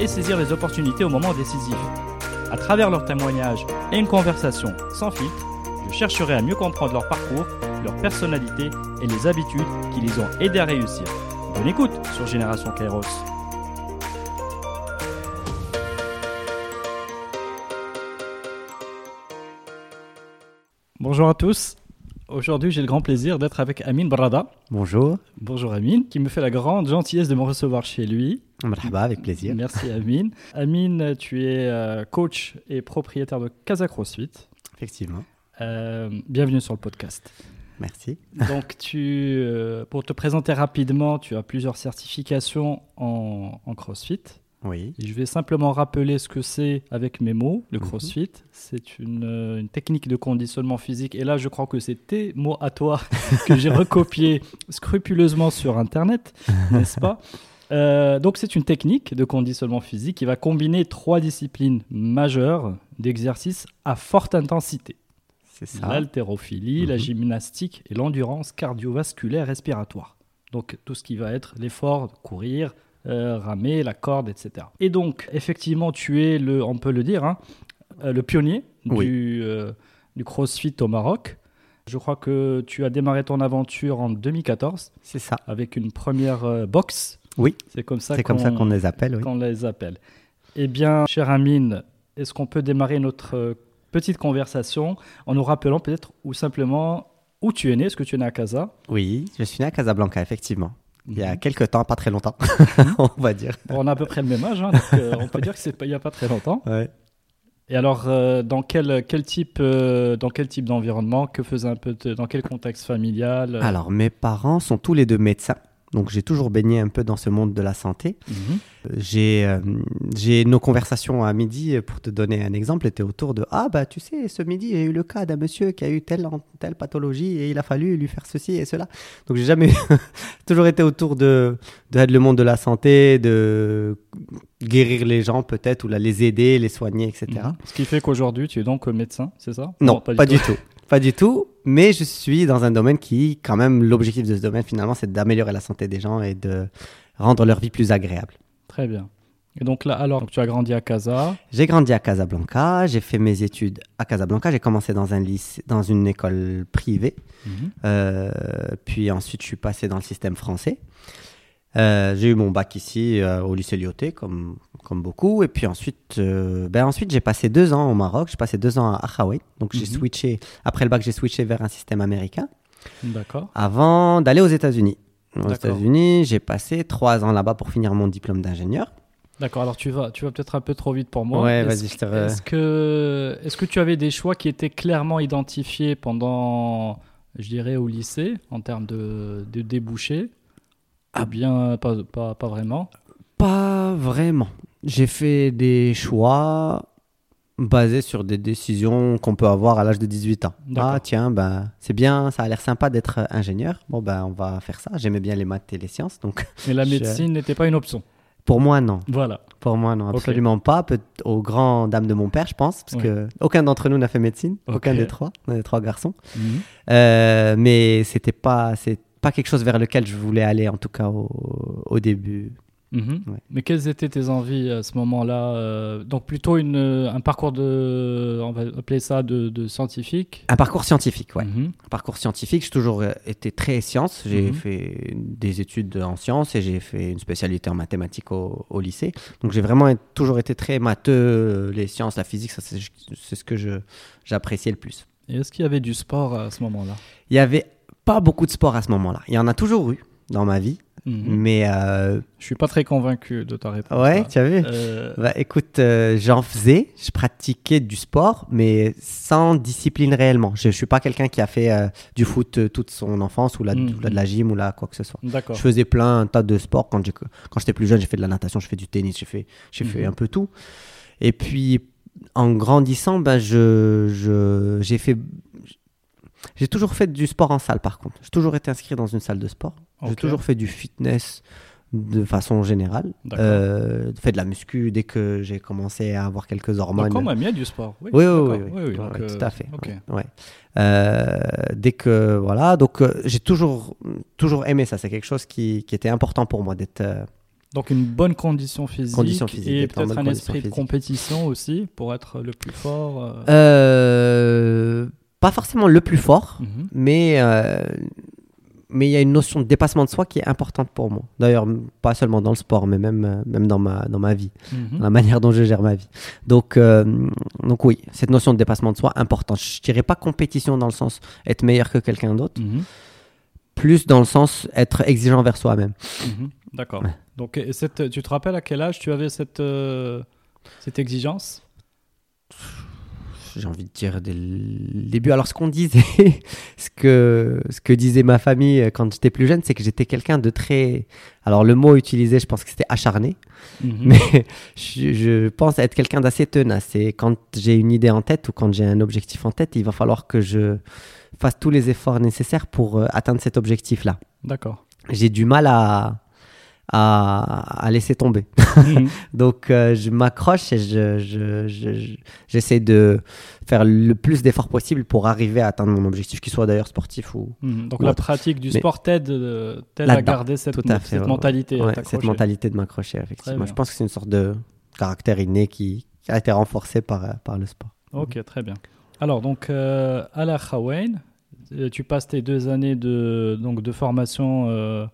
et saisir les opportunités au moment décisif. À travers leurs témoignages et une conversation sans filtre, je chercherai à mieux comprendre leur parcours, leur personnalité et les habitudes qui les ont aidés à réussir. Bonne écoute sur Génération Kairos. Bonjour à tous. Aujourd'hui, j'ai le grand plaisir d'être avec Amin Brada. Bonjour. Bonjour Amin, qui me fait la grande gentillesse de me recevoir chez lui. Marhaba, avec plaisir. Merci Amin. Amin, tu es euh, coach et propriétaire de Casa CrossFit. Effectivement. Euh, bienvenue sur le podcast. Merci. Donc, tu, euh, pour te présenter rapidement, tu as plusieurs certifications en, en CrossFit. Oui. Et je vais simplement rappeler ce que c'est avec mes mots, le Mhm. CrossFit. C'est une, une technique de conditionnement physique. Et là, je crois que c'est tes mots à toi que j'ai recopiés scrupuleusement sur Internet, n'est-ce pas? Euh, donc c'est une technique de conditionnement physique qui va combiner trois disciplines majeures d'exercice à forte intensité. C'est ça. L'haltérophilie, la Mhm. gymnastique et l'endurance cardiovasculaire respiratoire. Donc tout ce qui va être l'effort, courir, euh, ramer, la corde, etc. Et donc effectivement tu es le, on peut le dire, hein, euh, le pionnier Oui. du, euh, du CrossFit au Maroc. Je crois que tu as démarré ton aventure en 2014 C'est ça. avec une première euh, box. Oui. C'est comme ça qu'on les appelle, oui. qu'on les appelle. Eh bien, cher Amine, est-ce qu'on peut démarrer notre euh, petite conversation en nous rappelant peut-être ou simplement où tu es né? Est-ce que tu es né à Casa? Oui, je suis né à Casablanca, effectivement. Il y a Mhm. quelques temps, pas très longtemps, on va dire. On a à peu près le même âge, hein, donc, euh, on peut dire que c'est il n'y a pas très longtemps. Ouais. Et alors, euh, dans quel, quel type, euh, dans quel type d'environnement? Que faisait un peu, de- dans quel contexte familial? Alors, mes parents sont tous les deux médecins. Donc, j'ai toujours baigné un peu dans ce monde de la santé. Mhm. Euh, J'ai euh, j'ai nos conversations à midi, euh, pour te donner un exemple, étaient autour de Ah, bah, tu sais, ce midi, j'ai eu le cas d'un monsieur qui a eu telle, telle pathologie et il a fallu lui faire ceci et cela. Donc, j'ai jamais toujours été autour de, de le monde de la santé, de guérir les gens peut-être, ou là, les aider, les soigner, etc. Mhm. Ce qui fait qu'aujourd'hui, tu es donc médecin, c'est ça? Non, pas, du, tout. Pas du tout. Mais je suis dans un domaine qui, quand même, l'objectif de ce domaine, finalement, c'est d'améliorer la santé des gens et de rendre leur vie plus agréable. Très bien. Et donc là, alors, donc, tu as grandi à Casa. J'ai grandi à Casablanca, j'ai fait mes études à Casablanca, j'ai commencé dans, un lycée, dans une école privée, Mhm. Euh, puis ensuite je suis passé dans le système français. Euh, j'ai eu mon bac ici euh, au lycée Lyoté, comme, comme beaucoup, et puis ensuite, euh, ben ensuite j'ai passé deux ans au Maroc, j'ai passé deux ans à Akhaoui, donc j'ai Mhm. switché, après le bac j'ai switché vers un système américain, D'accord. avant d'aller aux États-Unis. Aux. États-Unis, j'ai passé trois ans là-bas pour finir mon diplôme d'ingénieur. D'accord, alors tu vas, tu vas peut-être un peu trop vite pour moi. Ouais, vas-y, je te Est-ce que, est-ce que tu avais des choix qui étaient clairement identifiés pendant, je dirais, au lycée, en termes de, de débouchés? Ah. Bien pas, pas, pas vraiment? Pas vraiment. J'ai fait des choix basés sur des décisions qu'on peut avoir à l'âge de 18 ans. Ah tiens, ben, c'est bien, ça a l'air sympa d'être ingénieur. Bon, ben, on va faire ça. J'aimais bien les maths et les sciences. Donc, Mais la Je- médecine n'était pas une option. pour moi, non. Voilà. Pour moi, non, absolument pas. Peut aux grandes dames de mon père, je pense, parce Ouais. que aucun d'entre nous n'a fait médecine. Aucun des trois. Est trois garçons. Mhm. Euh, mais c'était pas, c'est pas quelque chose vers lequel je voulais aller, en tout cas au, au début. Mhm. Ouais. Mais quelles étaient tes envies à ce moment-là euh, Donc plutôt une, un parcours de, on va appeler ça de, de scientifique? Un parcours scientifique, ouais. Mhm. parcours scientifique, j'ai toujours euh, été très sciences. J'ai Mhm. fait des études en sciences et j'ai fait une spécialité en mathématiques au, au lycée. Donc j'ai vraiment toujours été très matheux, euh, les sciences, la physique, ça c'est ce que j'appréciais le plus. Et est-ce qu'il y avait du sport à ce moment-là? Il y avait pas beaucoup de sport à ce moment-là. Il y en a toujours eu dans ma vie, Mhm. mais euh, Je suis pas très convaincu de ta réponse. ouais, là. tu as vu Euh, Bah, écoute, euh, j'en faisais, je pratiquais du sport, mais sans discipline réellement. Je, je suis pas quelqu'un qui a fait euh, du foot toute son enfance ou, la, Mhm. ou la- de la gym ou la quoi que ce soit. D'accord. Je faisais plein un tas de sports quand j'étais plus jeune. J'ai fait de la natation, j'ai fait du tennis, j'ai fait, j'ai fait Mhm. un peu tout. Et puis, en grandissant, ben, je, je- j'ai fait. J'ai toujours fait du sport en salle, par contre. J'ai toujours été inscrit dans une salle de sport. J'ai Ok. toujours fait du fitness de façon générale. Euh, fait de la muscu dès que j'ai commencé à avoir quelques hormones. Donc quand même, il y a du sport. Oui, Oui, oui, d'accord. oui, oui. donc, Ouais, euh, tout à fait. ouais, ouais. Euh, dès que voilà, donc euh, j'ai toujours toujours aimé ça. C'est quelque chose qui, qui était important pour moi d'être. euh, Donc une bonne condition physique, Condition physique, et peut-être un esprit de compétition aussi pour être le plus fort. euh. euh, pas forcément le plus fort, Mhm. mais euh, mais il y a une notion de dépassement de soi qui est importante pour moi. D'ailleurs, pas seulement dans le sport, mais même euh, même dans ma dans ma vie, Mhm. dans la manière dont je gère ma vie. Donc euh, donc oui, cette notion de dépassement de soi importante. Je dirais pas compétition dans le sens être meilleur que quelqu'un d'autre, Mhm. plus dans le sens être exigeant vers soi-même. Mhm. D'accord. Ouais. Donc cette, tu te rappelles à quel âge tu avais cette, euh, cette exigence? J'ai envie de dire dès le début. Alors, ce qu'on disait, ce que, ce que disait ma famille euh, quand j'étais plus jeune, c'est que j'étais quelqu'un de très. Alors, le mot utilisé, je pense que c'était acharné, Mhm. mais je, je pense être quelqu'un d'assez tenace. Et quand j'ai une idée en tête ou quand j'ai un objectif en tête, il va falloir que je fasse tous les efforts nécessaires pour euh, atteindre cet objectif-là. D'accord. J'ai du mal à, à, à laisser tomber. Mhm. Donc euh, je m'accroche et je, je- je- je- j'essaie de faire le plus d'efforts possible pour arriver à atteindre mon objectif, qu'il soit d'ailleurs sportif ou... Mhm. Donc Ou la autre. pratique du sport t'aide, euh, à garder cette, tout à fait, cette ouais, mentalité. Ouais, cette mentalité de m'accrocher, effectivement. Je pense que c'est une sorte de caractère inné qui, qui a été renforcé par, euh, par le sport. Ok, très bien. Alors, donc, euh, à la tu passes tes deux années de, donc, de formation euh,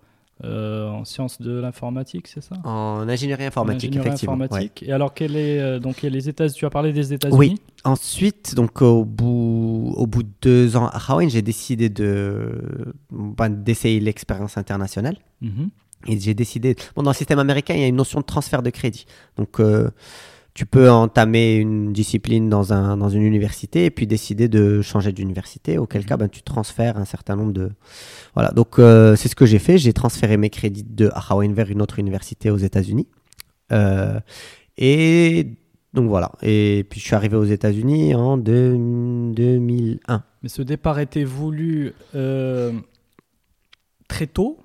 euh, en sciences de l'informatique, c'est ça? En ingénierie En informatique, ingénierie effectivement. ouais. informatique. Et alors, quel est, euh, donc, les États tu as parlé des États-Unis? Oui. Ensuite, donc au bout, au bout de deux ans à Hawaii, j'ai décidé de, ben, d'essayer l'expérience internationale. Mhm. Et j'ai décidé. Bon, dans le système américain, il y a une notion de transfert de crédit. Donc, euh, tu peux entamer une discipline dans, un, dans une université et puis décider de changer d'université, auquel cas, ben, tu transfères un certain nombre de. Voilà. Donc, euh, c'est ce que j'ai fait. J'ai transféré mes crédits de Hawaii vers une autre université aux États-Unis. Euh, et donc, voilà. Et puis, je suis arrivé aux États-Unis en deux- 2001. Mais ce départ était voulu euh, très tôt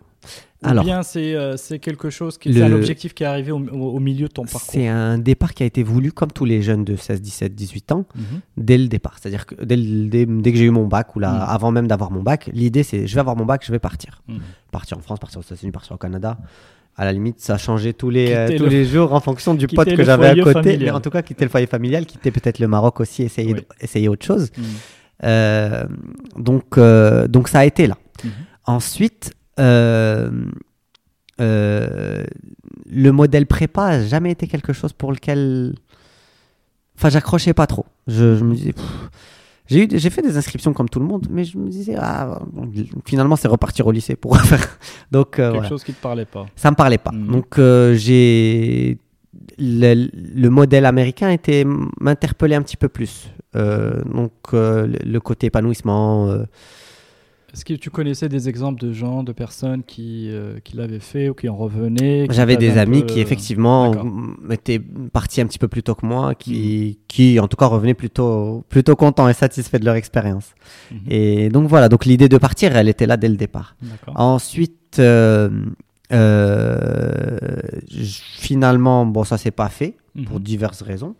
Ou Alors, bien c'est euh, quelque chose qui le- c'est un objectif qui est arrivé au, milieu de ton parcours C'est un départ qui a été voulu, comme tous les jeunes de 16, 17, 18 ans, Mhm. dès le départ. C'est-à-dire que dès, dès- dès que j'ai eu mon bac, ou là, Mm. avant même d'avoir mon bac, l'idée c'est je vais avoir mon bac, je vais partir. Mhm. Partir en France, partir aux États-Unis, partir au Canada. À la limite, ça changeait tous les, euh, tous le- les jours en fonction du quitter pote que j'avais à côté. Mais en tout cas, quitter le foyer familial, quitter peut-être le Maroc aussi, essayer, Oui. de- essayer autre chose. Mhm. Euh, donc, euh, donc ça a été là. Mhm. Ensuite, le modèle prépa a jamais été quelque chose pour lequel. Enfin, j'accrochais pas trop. Je, je me disais. J'ai fait des inscriptions comme tout le monde, mais je me disais, ah, finalement, c'est repartir au lycée pour refaire. Donc, euh, quelque voilà. chose qui te parlait pas ça me parlait pas. Mhm. Donc, euh, j'ai. Le, le modèle américain était m'interpellait un petit peu plus. Euh, donc, euh, le, le côté épanouissement. Euh, Est-ce que tu connaissais des exemples de gens, de personnes qui, euh, qui l'avaient fait ou qui en revenaient J'avais des amis peu- qui effectivement D'accord. m- étaient partis un petit peu plus tôt que moi, qui, qui en tout cas revenaient plutôt, plutôt contents et satisfaits de leur expérience. Mhm. Et donc voilà, donc l'idée de partir, elle était là dès le départ. Ensuite, euh, euh, finalement, bon, ça s'est pas fait pour Mhm. diverses raisons.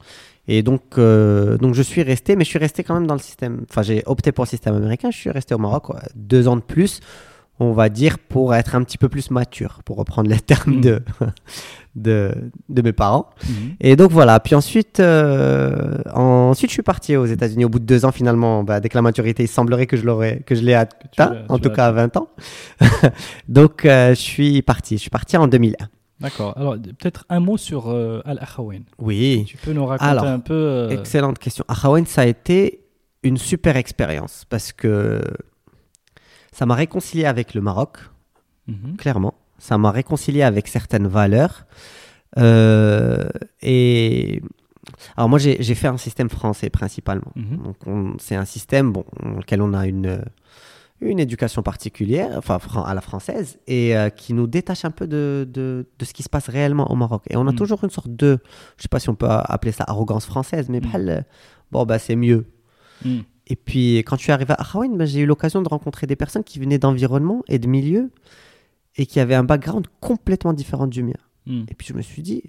Et donc, euh, donc je suis resté, mais je suis resté quand même dans le système. Enfin, j'ai opté pour le système américain. Je suis resté au Maroc ouais, deux ans de plus, on va dire, pour être un petit peu plus mature, pour reprendre les termes Mhm. de, de, de mes parents. Mhm. Et donc voilà. Puis ensuite, euh, ensuite, je suis parti aux États-Unis au bout de deux ans. Finalement, bah, dès que la maturité, il semblerait que je l'aurais, que je l'ai atteint, en tout cas à 20 ans. donc, euh, je suis parti. Je suis parti en 2001. D'accord. Alors, peut-être un mot sur euh, Al-Akhawain. Oui. Tu peux nous raconter Alors, un peu. euh, Excellente question. Akhawain, ça a été une super expérience parce que ça m'a réconcilié avec le Maroc, mhm. clairement. Ça m'a réconcilié avec certaines valeurs. Euh, et alors moi, j'ai fait un système français principalement. Mhm. Donc on- c'est un système bon, dans lequel on a une, une éducation particulière, enfin à la française, et euh, qui nous détache un peu de, de, de ce qui se passe réellement au Maroc. Et on a Mm. toujours une sorte de, je sais pas si on peut appeler ça arrogance française, mais Mm. bon, bah, c'est mieux. Mm. Et puis, quand je suis arrivé à Khawaïn, bah, j'ai eu l'occasion de rencontrer des personnes qui venaient d'environnements et de milieux et qui avaient un background complètement différent du mien. Et puis, je me suis dit,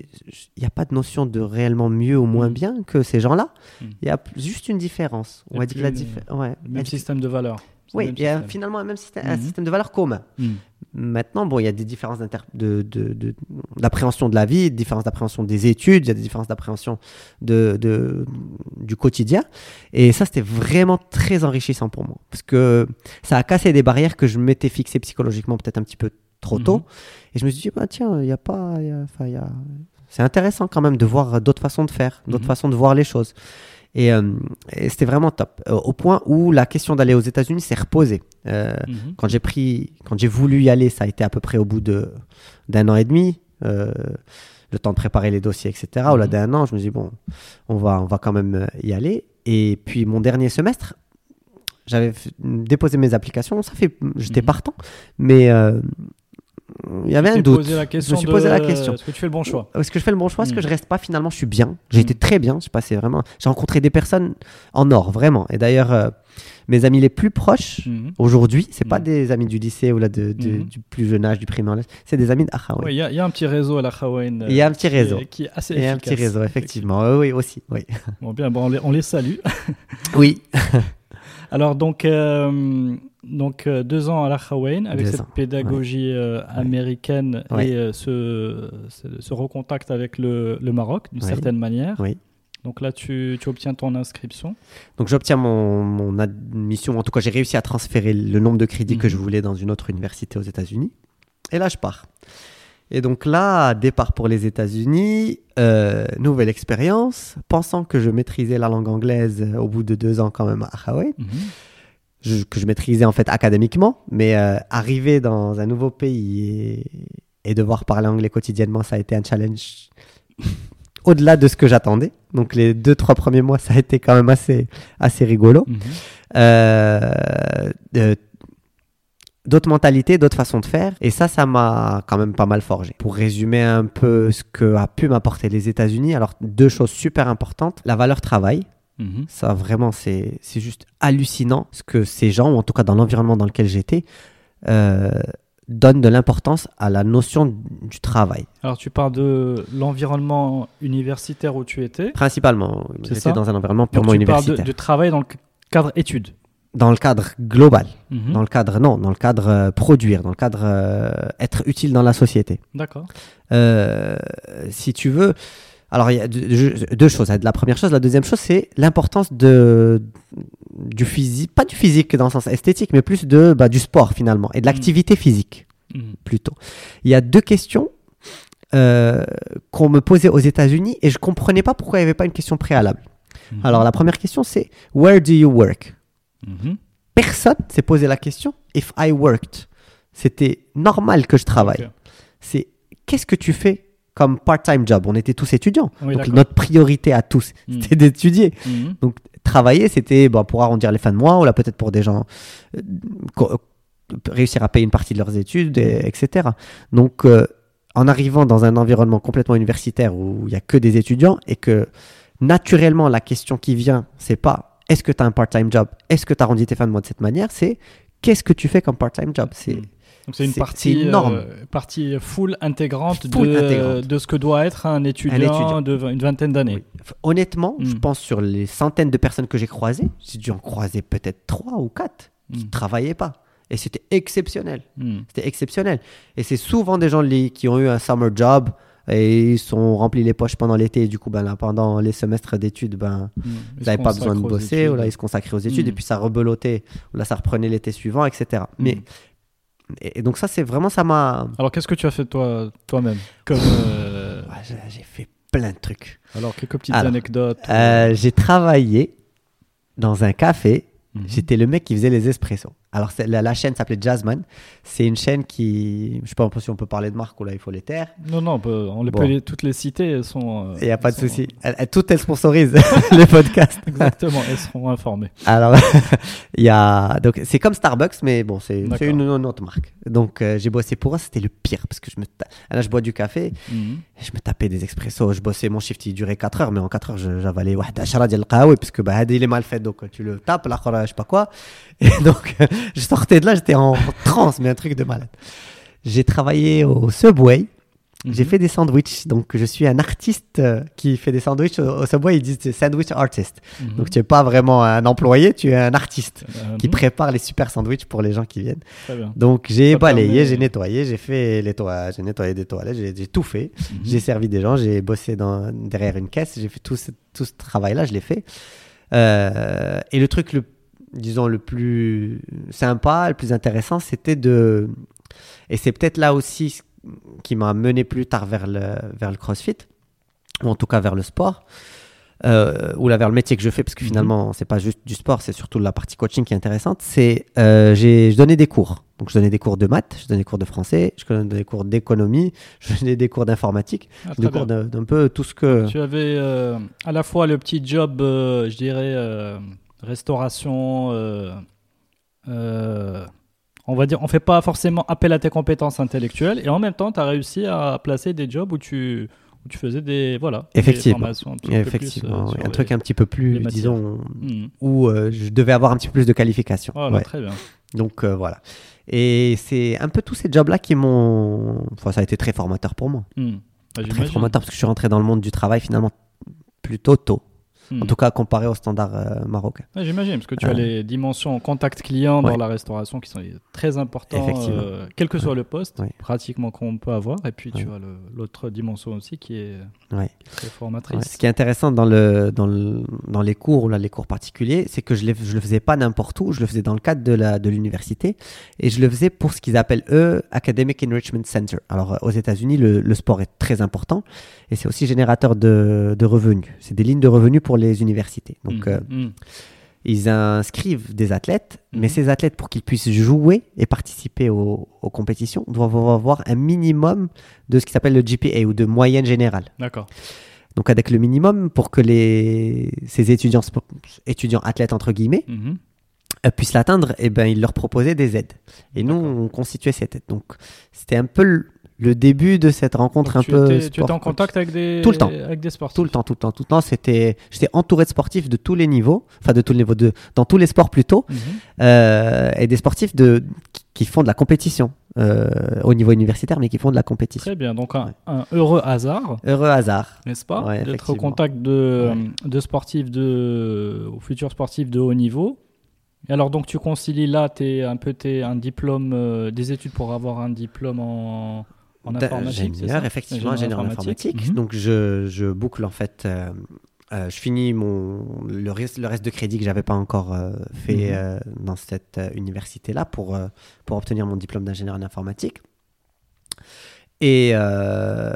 il n'y a pas de notion de réellement mieux ou moins bien que ces gens-là. Il y a juste une différence. On va dire que la plus différence. Ouais. Le même système de valeurs. Oui, il y a finalement un même système, un Mhm. système de valeurs commun. Mm. Maintenant, bon, il y a des différences d'inter- de, de- de- d'appréhension de, la vie, des différences d'appréhension des études, il y a des différences d'appréhension de, du quotidien. Et ça, c'était vraiment très enrichissant pour moi. Parce que ça a cassé des barrières que je m'étais fixées psychologiquement peut-être un petit peu trop tôt. Mhm. Et je me suis dit, bah, tiens, il n'y a pas. il y a- enfin, il y a- C'est intéressant quand même de voir d'autres façons de faire, d'autres Mhm. façons de voir les choses. Et, euh, et c'était vraiment top. Euh, au point où la question d'aller aux États-Unis s'est reposée. Euh, Mhm. quand j'ai pris, quand j'ai voulu y aller, ça a été à peu près au bout de d'un an et demi, euh, le temps de préparer les dossiers, etc. Au-delà Mhm. d'un an, je me dis bon, on va, on va quand même y aller. Et puis mon dernier semestre, j'avais déposé mes applications, ça fait, j'étais Mhm. partant, mais il y avait un doute. je me suis de- posé la question. Est-ce que tu fais le bon choix? Est-ce que je fais le bon choix? Est-ce que je reste pas? Finalement, je suis bien. J'ai été Mm. très bien. J'ai passé vraiment. J'ai rencontré des personnes en or, vraiment. Et d'ailleurs, euh, mes amis les plus proches Mhm. aujourd'hui, c'est pas Mm. des amis du lycée ou là de, de- du plus jeune âge, du primaire. C'est des amis de. Ouais, Il y, a- il y a un petit réseau à la Khawaïn. Il y a un petit réseau. Qui, est- qui est assez Il y a un petit réseau, effectivement. Oui, oui, aussi. Oui. Bon, bien, bon, on, les, on les salue. oui. Alors, donc, euh, donc euh, deux ans à la avec Deux cette ans, pédagogie euh, américaine Ouais. et ce, ce, recontact avec le, le Maroc, d'une certaine manière. Oui. Donc là, tu, tu obtiens ton inscription. Donc j'obtiens mon, mon admission. En tout cas, j'ai réussi à transférer le nombre de crédits que Mhm. je voulais dans une autre université aux États-Unis. Et là, je pars. Et donc là, départ pour les États-Unis, euh, nouvelle expérience. Pensant que je maîtrisais la langue anglaise euh, au bout de deux ans quand même à Hawaï, Mhm. je- que je maîtrisais en fait académiquement, mais euh, arriver dans un nouveau pays et, et devoir parler anglais quotidiennement, ça a été un challenge au-delà de ce que j'attendais. Donc les deux, trois premiers mois, ça a été quand même assez, assez rigolo. Mhm. Euh, d'autres mentalités, d'autres façons de faire. Et ça, ça m'a quand même pas mal forgé. Pour résumer un peu ce que a pu m'apporter les États-Unis, alors deux choses super importantes. La valeur travail. Mhm. Ça, vraiment, c'est c'est juste hallucinant ce que ces gens, ou en tout cas dans l'environnement dans lequel j'étais, euh, donnent de l'importance à la notion du travail. Alors, tu parles de l'environnement universitaire où tu étais. Principalement, C'est j'étais dans un environnement Donc, purement tu parles de, universitaire. de travail dans le cadre études. Dans le cadre global. Mhm. Dans le cadre, non, dans le cadre euh, produire, dans le cadre euh, être utile dans la société. D'accord. Euh, si tu veux, alors il y a deux, choses. La première chose, la deuxième chose, c'est l'importance de du physique, pas du physique dans le sens esthétique, mais plus de bah, du sport finalement et de l'activité physique Mhm. plutôt. Il y a deux questions qu'on me posait aux États-Unis et je comprenais pas pourquoi il n'y avait pas une question préalable. Mhm. Alors la première question, c'est Where do you work? Mhm. Personne s'est posé la question If I worked. C'était normal que je travaille. C'est qu'est-ce que tu fais comme part-time job? On était tous étudiants. Oui, donc notre priorité à tous, Mm. c'était d'étudier. Mhm. Donc travailler, c'était bon, pour arrondir les fins de mois, ou là peut-être pour des gens euh, réussir à payer une partie de leurs études, et- etc. Donc euh, en arrivant dans un environnement complètement universitaire où il n'y a que des étudiants et que naturellement la question qui vient, c'est pas est-ce que tu as un part-time job, est-ce que tu as arrondi tes fins de mois de cette manière, c'est qu'est-ce que tu fais comme part-time job? C'est Mm. Donc c'est une partie, c'est énorme. euh, partie full intégrante, Full de, intégrante. de ce que doit être un étudiant, étudiant. de une vingtaine d'années. Oui. Honnêtement, je Mm. pense sur les centaines de personnes que j'ai croisées, j'ai dû en croiser peut-être trois ou quatre qui Mm. travaillaient pas. Et c'était exceptionnel. Mm. C'était exceptionnel. Et c'est souvent des gens qui ont eu un summer job et ils sont remplis les poches pendant l'été. Et du coup, ben, là, pendant les semestres d'études, ben, Mm. ils n'avaient pas besoin de bosser. Ou là, ils se consacraient aux études. Mm. Et puis ça rebelottait. Ou là, ça reprenait l'été suivant, etc. Mais, Mm. et, donc ça, c'est vraiment, ça m'a... Alors qu'est-ce que tu as fait toi, toi-même? Comme euh, Ouais, j'ai- fait plein de trucs. alors quelques petites Alors, anecdotes. Euh, j'ai travaillé dans un café Mhm. J'étais le mec qui faisait les espressos. Alors, la, la, chaîne s'appelait Jasmine. C'est une chaîne qui. Je ne sais pas si on peut parler de marque ou là, il faut les taire. Non, non, on, peut, les peut toutes les citer. Elles sont. Il euh, n'y a pas de souci. Euh, toutes, elles sponsorisent les podcasts. Exactement, elles seront informées. Alors, il y a. Donc, c'est comme Starbucks, mais bon, c'est une, autre marque. Donc, euh, j'ai bossé pour eux, c'était le pire parce que je me. Là, je bois du café, mhm. je me tapais des expressos. Je bossais, mon shift, il durait 4 heures, mais en 4 heures, j'avais j'avalais. Parce que bah, il est mal fait, donc tu le tapes, là, je ne sais pas quoi. Et donc je sortais de là, j'étais en transe, mais un truc de malade. J'ai travaillé au Subway. J'ai Mhm. fait des sandwichs. Donc, je suis un artiste euh, qui fait des sandwichs au, au Subway. Ils disent sandwich artist. Mhm. Donc, tu n'es pas vraiment un employé, tu es un artiste Euh, qui mhm. prépare les super sandwichs pour les gens qui viennent. Donc, j'ai balayé, permet- j'ai nettoyé, j'ai fait les toilettes, j'ai nettoyé des toilettes, j'ai j'ai tout fait. Mhm. J'ai servi des gens, j'ai bossé dans, derrière une caisse, j'ai fait tout ce, tout ce travail-là, je l'ai fait. Euh, et le truc, le, disons, le plus sympa, le plus intéressant, c'était de. Et c'est peut-être là aussi ce qui m'a mené plus tard vers le, vers le crossfit, ou en tout cas vers le sport, euh, ou là vers le métier que je fais, parce que Mhm. finalement, c'est pas juste du sport, c'est surtout la partie coaching qui est intéressante. C'est euh, j'ai- je donnais des cours. Donc, je donnais des cours de maths, je donnais des cours de français, je donnais des cours d'économie, je donnais des cours d'informatique, Ah, des cours d'un peu tout ce que. Tu avais euh, à la fois le petit job, euh, je dirais, restauration. euh, euh, on va dire, on fait pas forcément appel à tes compétences intellectuelles et en même temps, tu as réussi à placer des jobs où tu, où tu faisais des, voilà, Effectivement. des un petit plus, Effectivement, euh, sur un truc un petit peu plus, matières. disons, Mhm. où euh, je devais avoir un petit peu plus de qualification. Voilà, Ouais. très bien. Donc euh, voilà. Et c'est un peu tous ces jobs-là qui m'ont. Enfin, ça a été très formateur pour moi. Mhm. Bah, Très formateur parce que je suis rentré dans le monde du travail finalement plutôt tôt. En tout cas, comparé aux standards euh, marocains. Ouais, J'imagine, parce que tu as les dimensions contact client dans la restauration qui sont très importantes, euh, quel que soit le poste, pratiquement qu'on peut avoir. Et puis tu as l'autre dimension aussi qui est, Ouais. qui est très formatrice. Ce qui est intéressant dans, le, dans, le, dans les cours, là, les cours particuliers, c'est que je ne le faisais pas n'importe où, je le faisais dans le cadre de l'université et je le faisais pour ce qu'ils appellent, eux, Academic Enrichment Center. Alors, euh, aux États-Unis, le, le sport est très important et c'est aussi générateur de, de revenus. C'est des lignes de revenus pour les universités. Donc, Mhm. euh, Mhm. ils inscrivent des athlètes, mais ces athlètes, pour qu'ils puissent jouer et participer aux, aux compétitions, doivent avoir un minimum de ce qui s'appelle le GPA ou de moyenne générale. D'accord. Donc avec le minimum pour que les, ces étudiants, étudiants athlètes entre guillemets Mhm. euh, puissent l'atteindre, et ben ils leur proposaient des aides. Et nous, on constituait cette aide. Donc c'était un peu le, début de cette rencontre Donc, un tu peu. étais, tu étais en contact avec des, Tout le temps. avec des sportifs Tout le temps, tout le temps, tout le temps. C'était, j'étais entouré de sportifs de tous les niveaux, enfin de tous les niveaux, de, dans tous les sports plutôt, Mhm. euh, et des sportifs de, qui- font de la compétition euh, au niveau universitaire, mais qui font de la compétition. Très bien. Donc un, Ouais. un heureux hasard, Heureux hasard. n'est-ce pas? Ouais, D'être au contact de, de sportifs, de, futurs sportifs de haut niveau. Et alors donc tu concilies là t'es un peu t'es un diplôme, euh, des études pour avoir un diplôme en, en informatique, Ingénieur, effectivement, ingénieur en informatique. Mhm. Donc je, je boucle en fait, euh, euh, je finis mon, le, reste, le reste de crédit que j'avais pas encore euh, fait Mhm. dans cette université-là pour, pour obtenir mon diplôme d'ingénieur en informatique. Et, euh,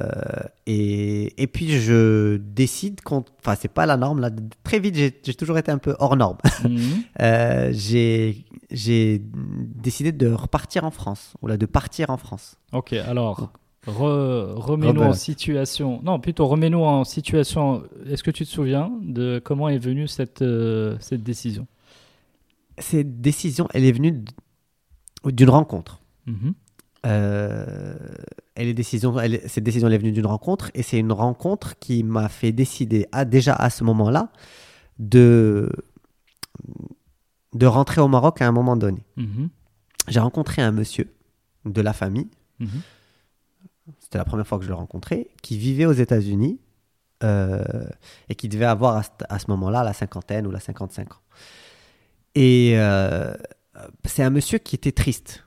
et, et puis je décide, qu'on- enfin c'est pas la norme, là, très vite j'ai toujours été un peu hors norme. Euh, j'ai décidé de repartir en France, ou là de partir en France. Ok, alors re- remets-nous en situation. Non, plutôt remets-nous en situation. Est-ce que tu te souviens de comment est venue cette euh, cette décision? Cette décision, elle est venue d'une rencontre. Mhm. Euh, elle est décision, elle est- cette décision elle est venue d'une rencontre et c'est une rencontre qui m'a fait décider à, déjà à ce moment-là de, de rentrer au Maroc à un moment donné. Mhm. J'ai rencontré un monsieur de la famille, Mhm. c'était la première fois que je le rencontrais, qui vivait aux États-Unis euh, et qui devait avoir à, ce- à ce moment-là la cinquantaine ou la 55 ans. Et euh, c'est un monsieur qui était triste.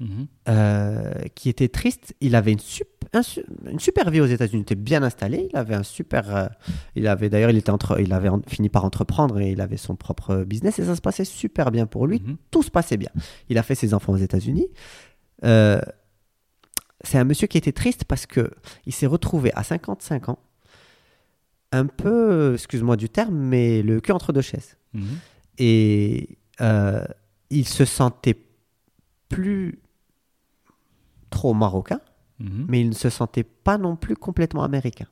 Mhm. euh, qui était triste. Il avait une, sup- un su- une super vie aux États-Unis. Il était bien installé. Il avait un super. euh, il avait d'ailleurs, il était entre, il avait en- fini par entreprendre et il avait son propre business et ça se passait super bien pour lui. Mhm. Tout se passait bien. Il a fait ses enfants aux États-Unis. Euh, c'est un monsieur qui était triste parce que il s'est retrouvé à 55 ans, un peu, excuse-moi du terme, mais le cul entre deux chaises. Mhm. Et il se sentait plus trop marocain, Mhm. mais il ne se sentait pas non plus complètement américain.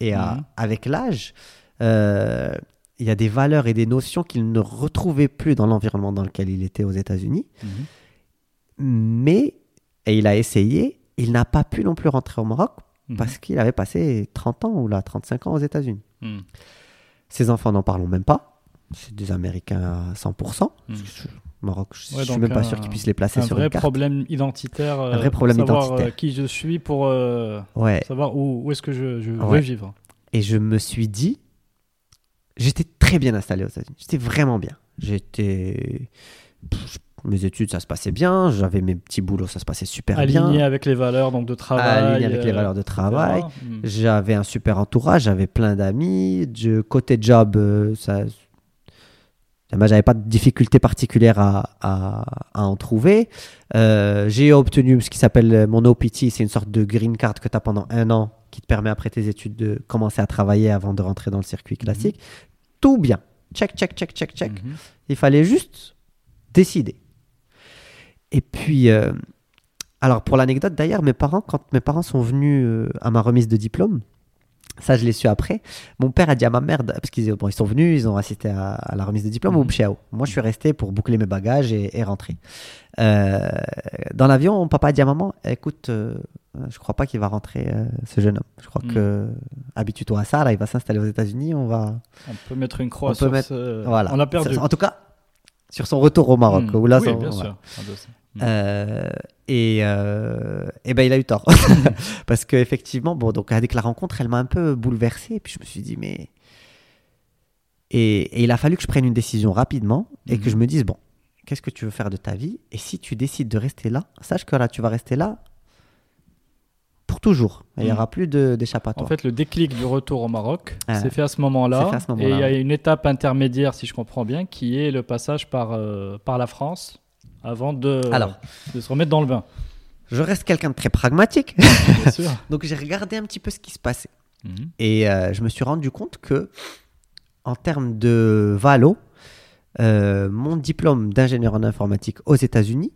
Et à- Mhm. avec l'âge, euh, il y a des valeurs et des notions qu'il ne retrouvait plus dans l'environnement dans lequel il était aux États-Unis. Mhm. Mais, et il a essayé, il n'a pas pu non plus rentrer au Maroc parce qu'il avait passé 30 ans ou là, 35 ans aux États-Unis. Ses enfants n'en parlons même pas. C'est des Américains à 100%. Mhm. Je- Maroc, je, Ouais, je suis même pas un- sûr qu'ils puissent les placer un sur vrai une carte. problème identitaire. euh, Un vrai problème savoir, identitaire. euh, qui je suis pour euh, Ouais. savoir où, où est-ce que je, je veux vivre. Et je me suis dit, j'étais très bien installé aux États-Unis. J'étais vraiment bien. J'étais. Mes études, ça se passait bien. J'avais mes petits boulots, ça se passait super Aligné bien. avec les valeurs donc de travail. Aligné avec les euh, valeurs de travail. Mhm. J'avais un super entourage, j'avais plein d'amis. Côté job, euh, ça. Moi, J'avais pas de difficulté particulière à, à, à en trouver. Euh, J'ai obtenu ce qui s'appelle mon OPT, c'est une sorte de green card que tu as pendant un an qui te permet après tes études de commencer à travailler avant de rentrer dans le circuit classique. Tout bien. Check, check, check, check, check. Mhm. Il fallait juste décider. Et puis, euh, alors pour l'anecdote d'ailleurs, mes parents, quand mes parents sont venus euh, à ma remise de diplôme, ça je l'ai su après, mon père a dit à ma mère, parce qu'ils bon, ils sont venus, ils ont assisté à, à la remise de diplôme Mhm. au Pchiao. Moi je suis resté pour boucler mes bagages et, et rentrer. Euh, dans l'avion, mon papa a dit à maman, écoute, euh, je crois pas qu'il va rentrer euh, ce jeune homme. Je crois Mhm. que habitue-toi à ça, là il va s'installer aux États-Unis, on va... On peut mettre une croix On peut mettre- ce- Voilà. On a perdu. En tout cas, sur son retour au Maroc. Mhm. où là, oui, bien voilà. sûr. Dossier. Euh, et, euh, et ben il a eu tort parce que effectivement bon donc avec la rencontre elle m'a un peu bouleversé et puis je me suis dit mais et, et il a fallu que je prenne une décision rapidement et que Mhm. je me dise bon qu'est-ce que tu veux faire de ta vie? Et si tu décides de rester là sache que là tu vas rester là pour toujours il n'y Mhm. aura plus de- En d'échappatoire fait, le déclic du retour au Maroc Ah. s'est fait à ce moment-là. Et il y a une étape intermédiaire, si je comprends bien, qui est le passage par, euh, par la France avant de, Alors. de se remettre dans le bain. je reste quelqu'un de très pragmatique Bien sûr. donc j'ai regardé un petit peu ce qui se passait Mhm. Et euh, je me suis rendu compte que, en termes de valo, euh, mon diplôme d'ingénieur en informatique aux États-Unis,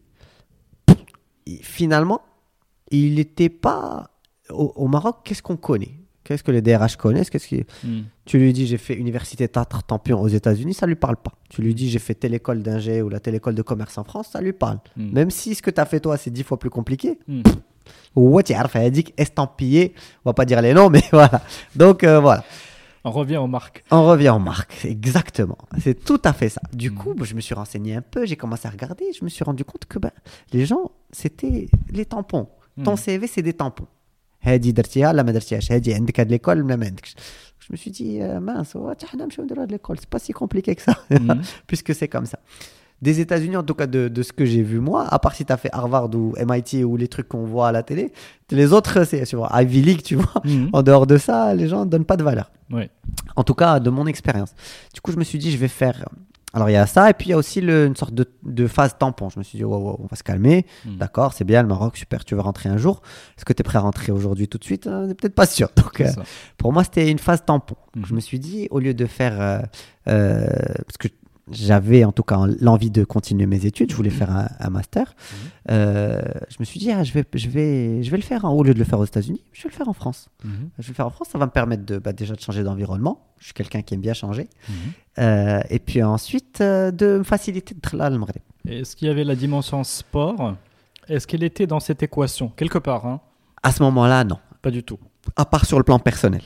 finalement, il n'était pas. Au, au Maroc, qu'est-ce qu'on connaît? Qu'est-ce que les DRH connaissent? Qu'est-ce qui... Mhm. Tu lui dis j'ai fait université Tatre Tampion aux États-Unis, ça lui parle pas. Tu lui dis j'ai fait telle école d'ingé ou la telle école de commerce en France, ça lui parle. Mhm. Même si ce que tu as fait toi c'est dix fois plus compliqué, ou tu as dit estampillé, on va pas dire les noms, mais voilà. Donc euh, voilà. On revient aux marques. On revient en marque, exactement. C'est tout à fait ça. Du Mhm. coup, bah, je me suis renseigné un peu, j'ai commencé à regarder, je me suis rendu compte que ben, les gens, c'était les tampons. Ton. CV, c'est des tampons. هادي درتيها لا ما درتيهاش هادي عندك هاد l'école لا ما عندكش. Je me suis dit, euh, mince, ouais, tiens, حنا نمشيو نديرو هاد l'école. c'est pas si compliqué que ça, Mhm. puisque c'est comme ça. Des États-Unis, en tout cas de, de ce que j'ai vu moi, à part si tu as fait Harvard ou MIT ou les trucs qu'on voit à la télé, les autres, c'est tu vois, Ivy League, tu vois. Mhm. En dehors de ça, les gens ne donnent pas de valeur. Ouais. En tout cas, de mon expérience. Du coup, je me suis dit, je vais faire. alors, il y a ça, et puis il y a aussi le- une sorte de, de phase tampon. Je me suis dit, wow, wow, on va se calmer. Mhm. D'accord, c'est bien, le Maroc, super, tu veux rentrer un jour. Est-ce que tu es prêt à rentrer aujourd'hui tout de suite? Euh, On n'est peut-être pas sûr. Donc, euh, pour moi, c'était une phase tampon. Mhm. je me suis dit, au lieu de faire. euh, euh, parce que j'avais en tout cas l'envie de continuer mes études, je voulais faire un, un master. Euh, je me suis dit, ah, je, vais, je, vais, je vais le faire, hein. au lieu de le faire aux États-Unis, je vais le faire en France. Mhm. Je vais le faire en France, ça va me permettre de, bah, déjà de changer d'environnement. Je suis quelqu'un qui aime bien changer. Mhm. Euh, et puis ensuite, euh, de me faciliter de là le Maghreb. Et Est-ce qu'il y avait la dimension sport? Est-ce qu'elle était dans cette équation? Quelque part, hein À ce moment-là, non. Pas du tout. À part sur le plan personnel.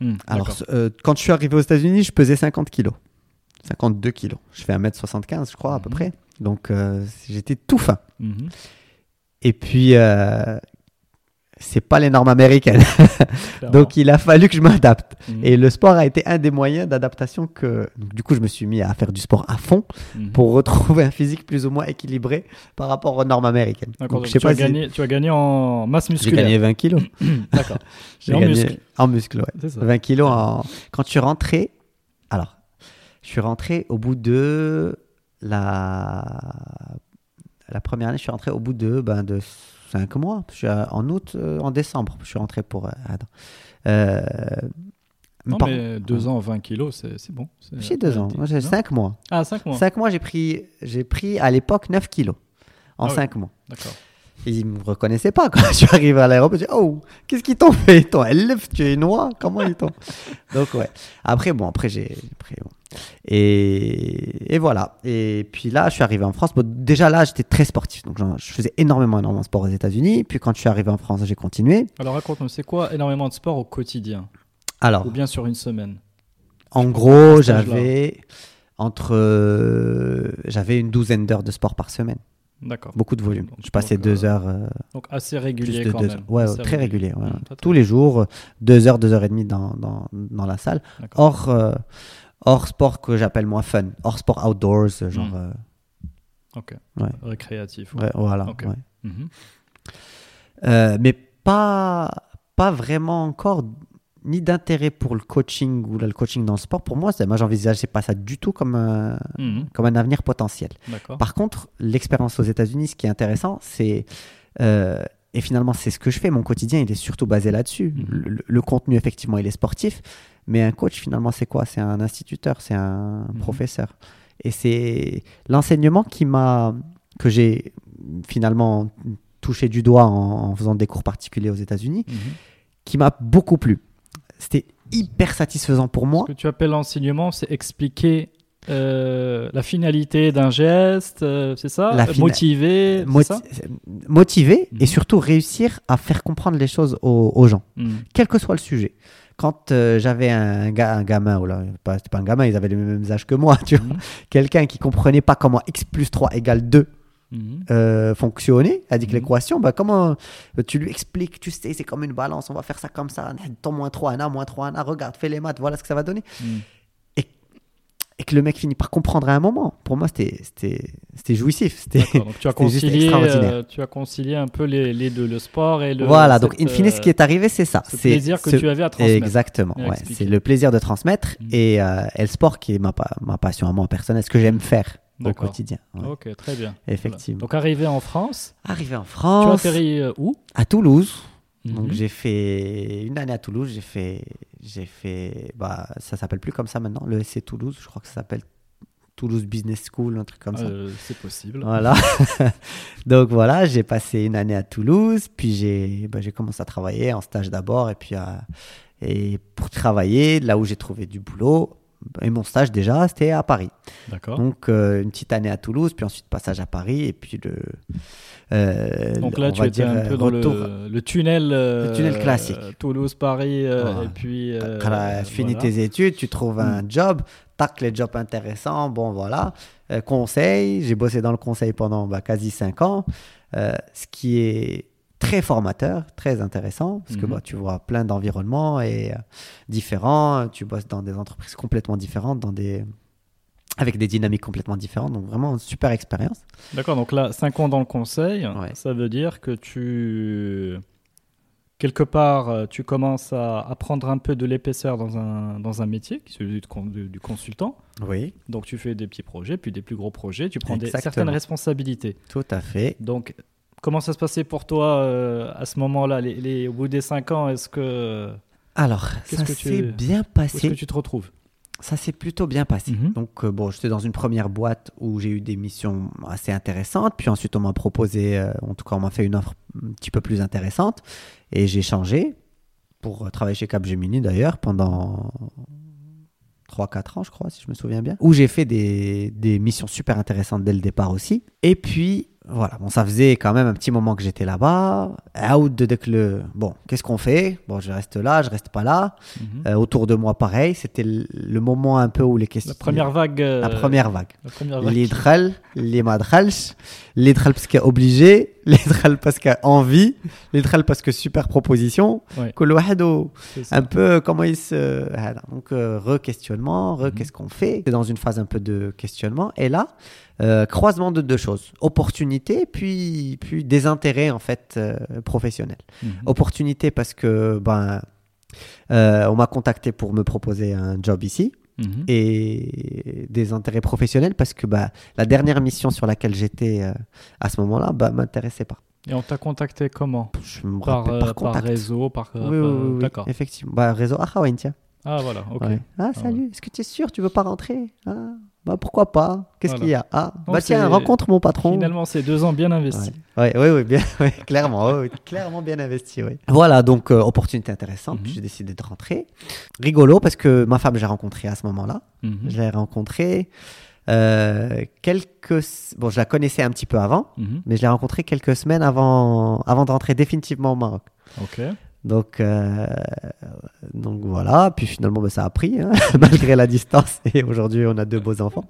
Mhm, Alors, euh, quand je suis arrivé aux États-Unis, je pesais 50 kilos. 52 kilos. Je fais 1m75, je crois, à peu Mhm. près. Donc, euh, j'étais tout fin. Mhm. Et puis, euh, c'est pas les normes américaines. Donc, il a fallu que je m'adapte. Mhm. Et le sport a été un des moyens d'adaptation que. donc, du coup, je me suis mis à faire du sport à fond pour retrouver un physique plus ou moins équilibré par rapport aux normes américaines. D'accord, tu, as pas si- gagné, tu as gagné en masse J'ai musculaire. gagné 20 kilos. D'accord. J'ai en muscle. En muscle, ouais. C'est ça. 20 kilos en... Quand suis rentré... Alors, je suis rentré au bout de la... La première année, je suis rentré au bout de, ben, de 5 mois. Je suis en août, euh, en décembre, je suis rentré pour... euh, attends. Euh, Non, Par- mais 2 ans, 20 kilos, c'est c'est bon. c'est J'ai deux ans. relatif, Moi, j'ai non 5 mois. Ah, 5 mois. 5 mois, j'ai pris, j'ai pris à l'époque 9 kilos en Ah oui. 5 mois. D'accord. Et ils me reconnaissaient pas quand je suis arrivé à l'aéroport. J'ai dit, oh, qu'est-ce qu'ils t'ont fait? Ils t'ont élève, tu es noir, comment ils t'ont Donc, ouais. Après, bon, après, j'ai. bon. Et, et voilà. Et puis là, je suis arrivé en France. Bon, déjà là, j'étais très sportif. Donc, je faisais énormément, énormément de sport aux États-Unis. Puis quand je suis arrivé en France, j'ai continué. Alors raconte-nous, c'est quoi énormément de sport au quotidien? Alors, Ou bien sur une semaine? En gros, j'avais entre. euh, j'avais une douzaine d'heures de sport par semaine. D'accord. Beaucoup de volume. Donc, Je passais donc, deux euh, heures. euh, Donc assez régulier de quand deux même. Ouais, Assez très régulier. ouais. Mmh, très Tous les jours, deux heures, deux heures et demie dans, dans, dans la salle. Hors, euh, hors sport que j'appelle moi fun. Hors sport outdoors, genre. Mm. euh, Ok. Ouais. Récréatif. ouais, voilà. Ok. ouais. Mhm. Euh, mais pas, pas vraiment encore ni d'intérêt pour le coaching ou le coaching dans le sport. Pour moi, moi j'envisageais pas ça du tout comme un, Mhm. comme un avenir potentiel. Par contre, l'expérience aux États-Unis, ce qui est intéressant, c'est. euh, et finalement, c'est ce que je fais. Mon quotidien, il est surtout basé là-dessus. Mhm. Le, le contenu, effectivement, il est sportif. Mais un coach, finalement, c'est quoi? C'est un instituteur, c'est un Mhm. professeur. Et c'est l'enseignement qui m'a. que j'ai finalement touché du doigt en, en faisant des cours particuliers aux États-Unis, qui m'a beaucoup plu. C'était hyper satisfaisant pour moi. Ce que tu appelles l'enseignement, c'est expliquer euh, la finalité d'un geste, euh, c'est ça? La Motiver, Moti- ça? motiver Mhm. et surtout réussir à faire comprendre les choses aux- aux gens. Mhm. quel que soit le sujet. Quand euh, j'avais un gamin, ou là, pas, c'était pas un gamin, ils avaient les mêmes âges que moi, tu vois. Mhm. Quelqu'un qui comprenait pas comment x plus 3 égale 2 Mhm. euh, fonctionnait, a dit que Mhm. l'équation, bah, comment euh, tu lui expliques, tu sais, c'est comme une balance, on va faire ça comme ça, ton moins 3, un A, moins 3, un A, regarde, fais les maths, voilà ce que ça va donner. Mhm. Et que le mec finit par comprendre à un moment. Pour moi, c'était, jouissif. C'était... Tu as concilié, euh, tu as concilié un peu les, les deux, le sport et le. voilà, donc in fine, ce qui euh, est arrivé, c'est ça. ce c'est plaisir que ce- tu avais à transmettre. Exactement, ouais. c'est le plaisir de transmettre Mhm. et, euh, et le sport qui est ma, ma passion à moi personnelle, ce que j'aime faire au quotidien. ouais. Ok, très bien. Effectivement. Donc arrivé en France, Arrivé en tu France, atterris euh, où? À Toulouse. Donc Mhm. j'ai fait une année à Toulouse. J'ai fait, j'ai fait, bah ça s'appelle plus comme ça maintenant. Le SC Toulouse, je crois que ça s'appelle Toulouse Business School, un truc comme ça. Euh, C'est possible. Voilà. Donc voilà, j'ai passé une année à Toulouse, puis j'ai bah, j'ai commencé à travailler en stage d'abord, et puis à- et pour travailler, là où j'ai trouvé du boulot, et mon stage déjà, c'était à Paris. D'accord. Donc euh, une petite année à Toulouse, puis ensuite passage à Paris, et puis le. euh, Donc là, on tu va étais dire, un peu dans le, le tunnel. euh, Le tunnel classique. Toulouse-Paris, euh, Voilà. et puis. euh, Quand tu as fini voilà. Mm. tes études, tu trouves un job, tac, les jobs intéressants, bon voilà. Euh, conseil, j'ai bossé dans le conseil pendant bah, quasi 5 ans, euh, ce qui est très formateur, très intéressant, parce que Mhm. bah, tu vois plein d'environnements et euh, différents, tu bosses dans des entreprises complètement différentes, dans des avec des dynamiques complètement différentes, donc vraiment une super expérience. D'accord, donc là, 5 ans dans le conseil, Ouais. ça veut dire que tu. Quelque part, euh, tu commences à, à prendre un peu de l'épaisseur dans un, dans un métier, celui du, con- du- du consultant. Oui, Donc tu fais des petits projets, puis des plus gros projets, tu prends des, certaines responsabilités. tout à fait. Donc, comment ça se passait pour toi euh, à ce moment-là les, les- Au bout des 5 ans, est-ce que. Alors, ça s'est bien Où est-ce passé. que tu te retrouves? Ça s'est plutôt bien passé. Mhm. Donc, euh, bon, j'étais dans une première boîte où j'ai eu des missions assez intéressantes. Puis ensuite, on m'a proposé, euh, en tout cas, on m'a fait une offre un petit peu plus intéressante. Et j'ai changé pour travailler chez Capgemini d'ailleurs pendant 3-4 ans, je crois, si je me souviens bien. Où j'ai fait des, des missions super intéressantes dès le départ aussi. Et puis, voilà, bon, ça faisait quand même un petit moment que j'étais là-bas. Out de dès que le. Bon, qu'est-ce qu'on fait? Bon, je reste là, je reste pas là. Mhm. Euh, autour de moi, pareil. C'était le, le moment un peu où les questions. La première vague. euh, La première vague. La première vague. Les drôles, les madrals, les drôles parce qu'il y a obligé, drôles parce a envie, parce que super proposition. Ouais. Un peu comment il se. voilà. Donc, euh, re-questionnement, re Mhm. qu'est-ce qu'on fait? C'est dans une phase un peu de questionnement. Et là, euh, croisement de deux choses opportunité, puis, puis des intérêts en fait euh, professionnels. Mhm. Opportunité parce que ben, euh, on m'a contacté pour me proposer un job ici Mhm. et des intérêts professionnels parce que bah, la dernière mission sur laquelle j'étais euh, à ce moment-là bah, m'intéressait pas. Et on t'a contacté comment? Je me par, rappelle euh, par par réseau, par. Oui, par- oui, oui, oui, D'accord. effectivement. Bah, réseau Ahawen, tiens. Ah, voilà, ok. Ouais. Ah, Ah, salut, est-ce que tu es sûr, tu veux pas rentrer? Ah, Bah pourquoi pas? Qu'est-ce Voilà. qu'il y a? Ah, Donc, bah tiens, rencontre mon patron. Finalement, c'est deux ans bien investis. Ouais, ouais, ouais, bien, ouais, clairement, ouais, ouais, clairement bien investi, oui. Voilà, donc euh, opportunité intéressante. Mhm. J'ai décidé de rentrer. Rigolo parce que ma femme, j'ai rencontré à ce moment-là. Mhm. Je l'ai rencontrée euh, quelques, bon, je la connaissais un petit peu avant, Mhm. mais je l'ai rencontrée quelques semaines avant, avant de rentrer définitivement au Maroc. Ok. Donc, euh, donc voilà. Puis finalement, bah, ça a pris, hein, malgré la distance. Et aujourd'hui, on a deux beaux enfants.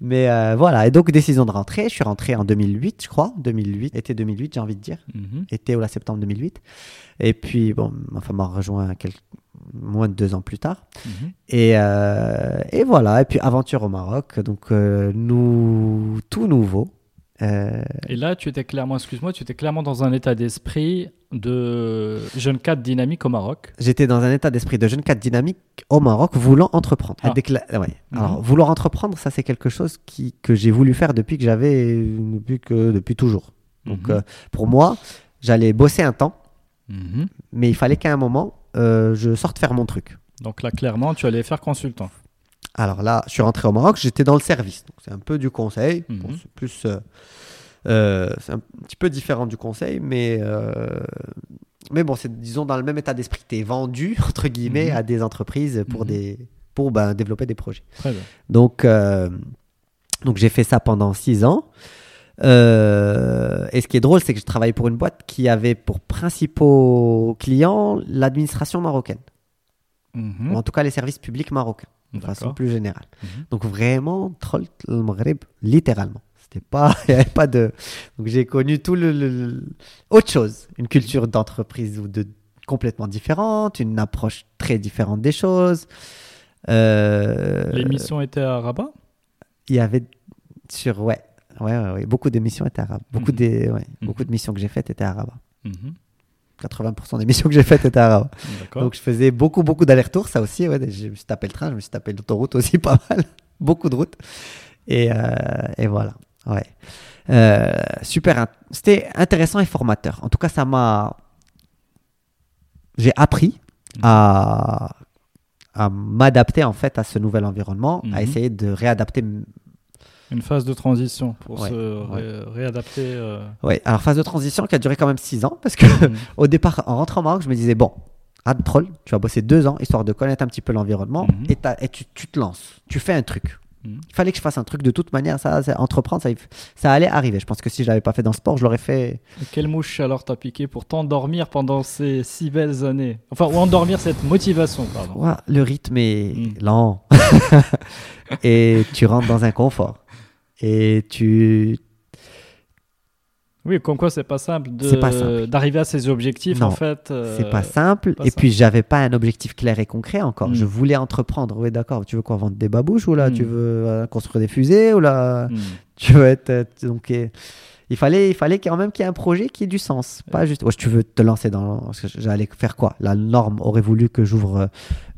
Mais euh, voilà. Et donc, décision de rentrer. Je suis rentré en 2008, je crois. 2008, été 2008, j'ai envie de dire. Mhm. Été ou la septembre 2008. Et puis, bon, ma femme m'a rejoint quelques, moins de deux ans plus tard. Mhm. Et, euh, et voilà. Et puis, aventure au Maroc. Donc, nous, tout nouveau. Euh, Et là, tu étais clairement, excuse-moi, tu étais clairement dans un état d'esprit de jeune cadre dynamique au Maroc. J'étais dans un état d'esprit de jeune cadre dynamique au Maroc, voulant entreprendre. Ah. Décla- ouais. Mhm. Alors, vouloir entreprendre, ça c'est quelque chose qui, que j'ai voulu faire depuis que j'avais, depuis que depuis toujours. Donc, Mhm. euh, pour moi, j'allais bosser un temps, Mhm. mais il fallait qu'à un moment, euh, je sorte faire mon truc. Donc là, clairement, tu allais faire consultant. Alors là, je suis rentré au Maroc, j'étais dans le service. Donc, c'est un peu du conseil. Mhm. Bon, c'est plus, euh, euh, c'est un petit peu différent du conseil, mais euh, mais bon, c'est disons dans le même état d'esprit. Tu es vendu entre guillemets Mhm. à des entreprises pour Mhm. des pour ben, développer des projets. Très bien. Donc donc j'ai fait ça pendant six ans. Euh, et ce qui est drôle, c'est que je travaillais pour une boîte qui avait pour principaux clients l'administration marocaine, ou en tout cas les services publics marocains de façon plus générale. Mhm. Donc vraiment, Troll le Maghreb, littéralement. C'était pas, il y avait pas de. Donc j'ai connu tout le, le- le- autre chose, une culture d'entreprise ou de complètement différente, une approche très différente des choses. Euh, Les missions étaient à Rabat? Il y avait sur ouais, ouais, ouais, ouais, beaucoup d'émissions étaient arabes. Beaucoup Mhm. des, ouais, Mhm. beaucoup de missions que j'ai faites étaient arabes. Mhm. 80% des missions que j'ai faites étaient arabes. D'accord. Donc je faisais beaucoup, beaucoup d'allers-retours, ça aussi. Ouais, je me suis tapé le train, je me suis tapé l'autoroute aussi pas mal. beaucoup de routes. Et, euh, et voilà. Ouais. Euh, super. C'était intéressant et formateur. En tout cas, ça m'a. J'ai appris à, à m'adapter en fait à ce nouvel environnement, à Mhm. essayer de réadapter. Une phase de transition pour Ouais, se ré- ouais. réadapter. euh. Ouais. Alors phase de transition qui a duré quand même six ans parce que Mhm. au départ, en rentrant au Maroc, je me disais bon, à troll, tu vas bosser deux ans histoire de connaître un petit peu l'environnement Mhm. et, tu, tu te lances, tu fais un truc. Mhm. Il fallait que je fasse un truc de toute manière, ça, ça- entreprendre, ça, ça allait arriver. Je pense que si je l'avais pas fait dans le sport, je l'aurais fait. Et Quelle mouche alors t'as piqué pour t'endormir pendant ces si belles années? Enfin, ou endormir cette motivation, pardon. Le rythme est lent et tu rentres dans un confort et tu Oui, comme quoi c'est pas simple d'arriver à ses objectifs Non, en fait. euh, c'est pas simple. pas et simple. puis j'avais pas un objectif clair et concret encore. Je voulais entreprendre. Oui, d'accord. Tu veux quoi vendre des babouches ou là tu veux euh, construire des fusées ou là hmm. tu veux être donc euh, il fallait il fallait quand même qu'il y ait un projet qui ait du sens pas juste ouais, tu veux te lancer dans j'allais faire quoi? La norme aurait voulu que j'ouvre euh,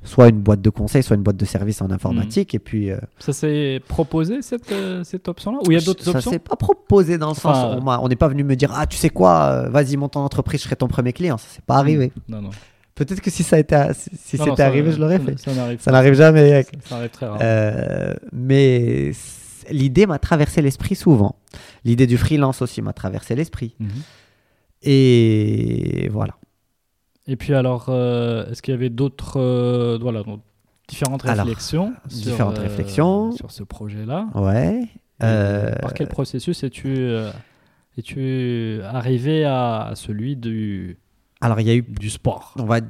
soit une boîte de conseil soit une boîte de service en informatique et puis euh, Ça s'est proposé cette, euh, cette option-là? Ou il y a d'autres ça options? s'est pas proposé dans le sens Enfin, on n'est pas venu me dire ah tu sais quoi vas-y monte ton entreprise je serai ton premier client. Ça s'est pas arrivé. Non, non. peut-être que si ça été si, c'était ça- arrivé je l'aurais ça- fait. Ça n'arrive ça jamais mec. Ça arrive très rare. Euh, mais l'idée m'a traversé l'esprit souvent. L'idée du freelance aussi m'a traversé l'esprit. Mhm. Et voilà. Et puis alors, euh, est-ce qu'il y avait d'autres, euh, voilà, donc, différentes Alors, réflexions sur, différentes euh, réflexions. sur ce projet-là Ouais. Par quel processus es-tu es-tu arrivé à, à celui du, alors, il y a eu. du sport? On va...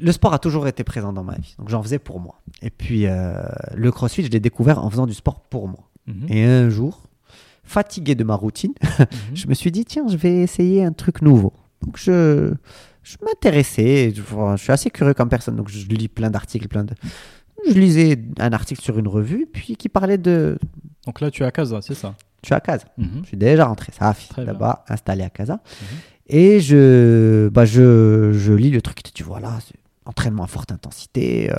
Le sport a toujours été présent dans ma vie. Donc, j'en faisais pour moi. Et puis, euh, le crossfit, je l'ai découvert en faisant du sport pour moi. Mhm. Et un jour, fatigué de ma routine, Mhm. je me suis dit, tiens, je vais essayer un truc nouveau. Donc, je, je m'intéressais. Je, je suis assez curieux comme personne. Donc, je lis plein d'articles, plein de. Je lisais un article sur une revue, puis qui parlait de. Donc là, tu es à Casa, c'est ça? Je suis à Casa. Mhm. Je suis déjà rentré. Ça a là-bas, installé à Casa. Et je, bah, je, je lis le truc. Tu vois là, c'est entraînement à forte intensité. euh,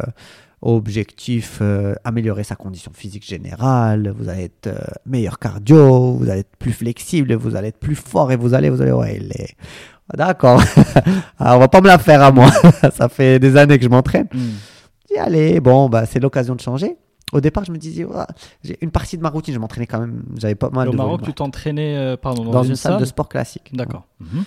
objectif euh, améliorer sa condition physique générale. Vous allez être euh, meilleur cardio. Vous allez être plus flexible. Vous allez être plus fort. Et vous allez, vous allez, ouais, il est- Ah, D'accord. Ah, on va pas me la faire à moi. Ça fait des années que je m'entraîne. Mhm. dis, allez, bon, bah, c'est l'occasion de changer. Au départ, je me disais, ouais, j'ai une partie de ma routine, je m'entraînais quand même, j'avais pas mal Au de Maroc, volume. tu t'entraînais pardon, dans, dans une salle de sport classique. D'accord. Mhm.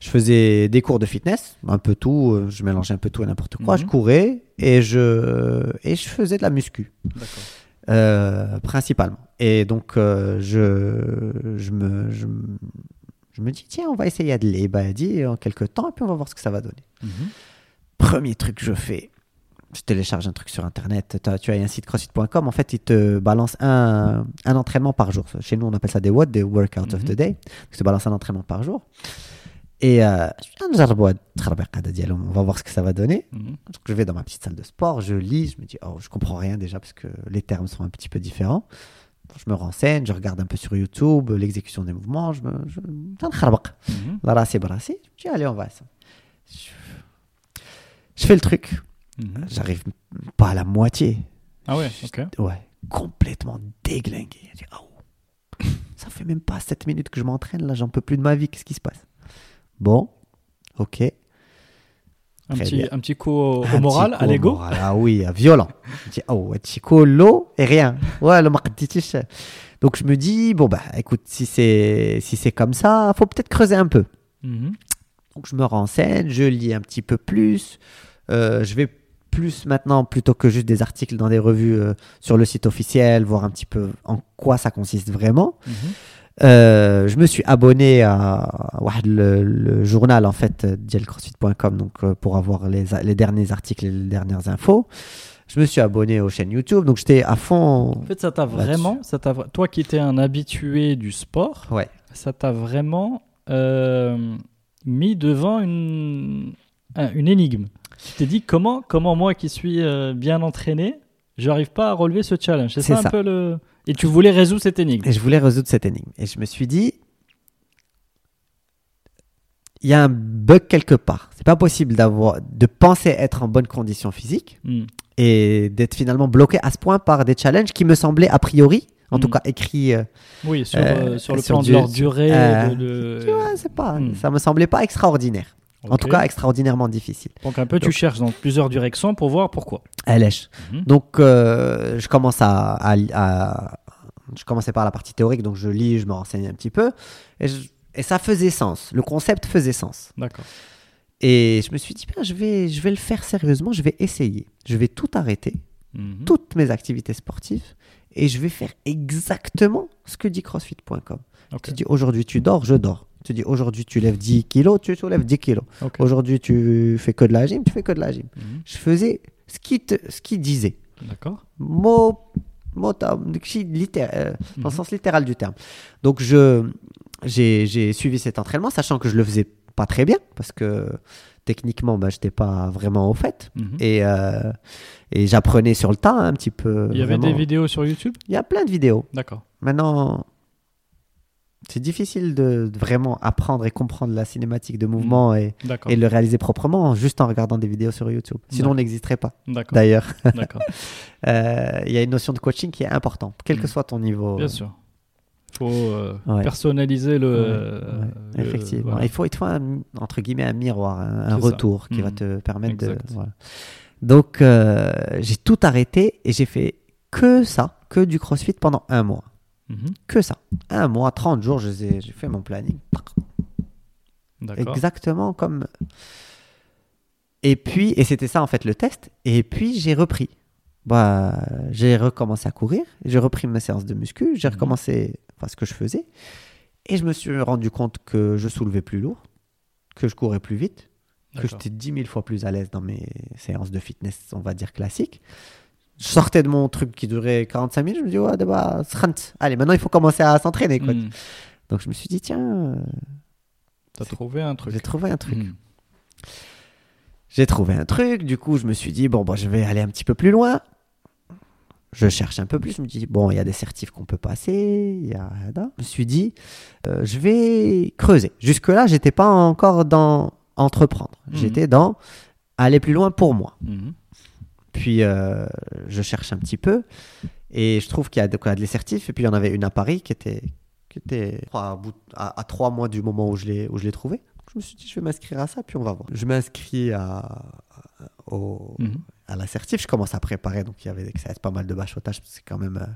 Je faisais des cours de fitness, un peu tout, euh, je mélangeais un peu tout et n'importe quoi. Mhm. Je courais et je, et je faisais de la muscu, euh, principalement. Et donc, euh, je, je, me, je, me- je me dis, tiens, on va essayer Adley Badi en quelques temps et puis on va voir ce que ça va donner. Mhm. Premier truc que je fais, je télécharge un truc sur internet. Tu as un site crossfit.com, en fait, il te balance un, un entraînement par jour. Chez nous, on appelle ça des WOD, des Workout of Mhm. the Day. Il te balance un entraînement par jour. Et euh, on va voir ce que ça va donner. Mhm. Donc je vais dans ma petite salle de sport, je lis, je me dis, oh, je comprends rien déjà parce que les termes sont un petit peu différents. Je me renseigne, je regarde un peu sur YouTube l'exécution des mouvements. Je me. Je... Mhm. Je dis, allez, on va. Je, je fais le truc. Mhm. J'arrive pas à la moitié. Ah ouais, ok. Ouais, complètement déglingué. Je dis, ah oh, ça fait même pas 7 minutes que je m'entraîne, là, j'en peux plus de ma vie, qu'est-ce qui se passe? Bon, ok. Un Très petit, bien. un petit coup au, moral, à l'ego. Ah oui, violent. Je dis, oh, un petit coup, l'eau et rien. Ouais, le. Donc je me dis, bon, bah écoute, si c'est si c'est comme ça, faut peut-être creuser un peu. Mhm. Donc je me renseigne, je lis un petit peu plus. Euh, je vais plus maintenant, plutôt que juste des articles dans des revues euh, sur le site officiel, voir un petit peu en quoi ça consiste vraiment. Mhm. Euh, je me suis abonné à, le, journal en fait dialcrossfit.com donc euh, pour avoir les, derniers articles et les dernières infos. Je me suis abonné aux chaînes YouTube, donc j'étais à fond. En fait, ça t'a vraiment, ça t'a, toi qui étais un habitué du sport, ouais. ça t'a vraiment euh, mis devant une, une énigme. Tu t'es dit comment, comment moi qui suis bien entraîné, j'arrive pas à relever ce challenge. C'est ça, un peu le. Et tu voulais résoudre cette énigme. Et je voulais résoudre cette énigme. Et je me suis dit, il y a un bug quelque part. C'est pas possible d'avoir, de penser être en bonne condition physique Hmm. et d'être finalement bloqué à ce point par des challenges qui me semblaient a priori, en tout Mm. cas écrits. euh, Oui, sur, Euh, euh, sur le sur plan du- de leur durée. euh, de- de- tu vois, c'est pas, Hmm. ça me semblait pas extraordinaire. En tout cas, extraordinairement difficile. Donc un peu, tu cherches dans plusieurs directions pour voir pourquoi. À lèche. Mhm. Donc, euh, je commence à, à- à- Je commençais par la partie théorique, donc je lis, je me renseigne un petit peu. Et, je- et ça faisait sens. Le concept faisait sens. D'accord. Et je me suis dit, bien, je, vais, je vais le faire sérieusement, je vais essayer. Je vais tout arrêter, Mhm. toutes mes activités sportives, et je vais faire exactement ce que dit CrossFit.com. Ok. Tu dis, aujourd'hui tu dors, je dors. Tu dis, aujourd'hui tu lèves 10 kilos, tu soulèves 10 kilos. Aujourd'hui tu fais que de la gym, tu fais que de la gym. Mhm. Je faisais ce qu'il te- ce qu'il disait. D'accord. Mot, mot litté- euh, dans le Mhm. sens littéral du terme. Donc je j'ai suivi cet entraînement, sachant que je le faisais pas très bien, parce que techniquement, bah, je n'étais pas vraiment au fait. Mhm. Et, euh, et j'apprenais sur le tas un petit peu. Il y avait vraiment. des vidéos sur YouTube? Il y a plein de vidéos. D'accord. Maintenant, c'est difficile de, vraiment apprendre et comprendre la cinématique de mouvement et, D'accord. et le réaliser proprement juste en regardant des vidéos sur YouTube. Sinon, on n'existerait pas, d'ailleurs. Euh, Il y a une notion de coaching qui est importante, quel que Mm. soit ton niveau. Bien sûr. Il faut euh, Ouais. personnaliser le. Ouais, euh, le- effectivement. voilà. Il faut, il faut un, entre guillemets un miroir, un, un C'est ça. retour qui va Mhm. te permettre Exact. de. voilà. Donc, j'ai tout arrêté et j'ai fait que ça, que du crossfit pendant un mois. Mhm. Que ça. Un mois, 30 jours, j'ai fait mon planning. Exactement comme. Et puis, et c'était ça en fait le test. Et puis j'ai repris. Bah, j'ai recommencé à courir. J'ai repris mes séances de muscu. J'ai Mhm. recommencé enfin, ce que je faisais. Et je me suis rendu compte que je soulevais plus lourd, que je courais plus vite, que j'étais 10 000 fois plus à l'aise dans mes séances de fitness, on va dire classiques. Je sortais de mon truc qui durait 45 minutes. Je me dis, ouais, d'abord, allez, maintenant il faut commencer à s'entraîner. quoi. Mhm. Donc je me suis dit, tiens, euh, T'as trouvé un truc. j'ai trouvé un truc. Mhm. J'ai trouvé un truc, du coup je me suis dit, bon, bah, je vais aller un petit peu plus loin. Je cherche un peu plus, je me dis, bon, il y a des certifs qu'on peut passer, il y a... Je me suis dit, euh, je vais creuser. Jusque-là, j'étais pas encore dans entreprendre. Mhm. J'étais dans aller plus loin pour moi. Puis euh, je cherche un petit peu et je trouve qu'il y a de quoi, certifs. Et puis il y en avait une à Paris qui était, qui était à, bout- à- à trois mois du moment où je l'ai où je l'ai trouvé. Je me suis dit, je vais m'inscrire à ça, puis on va voir. Je m'inscris à, au, Mhm. à l'assertif, je commence à préparer. Donc, il y avait ça pas mal de bachotage, parce que c'est quand même. euh,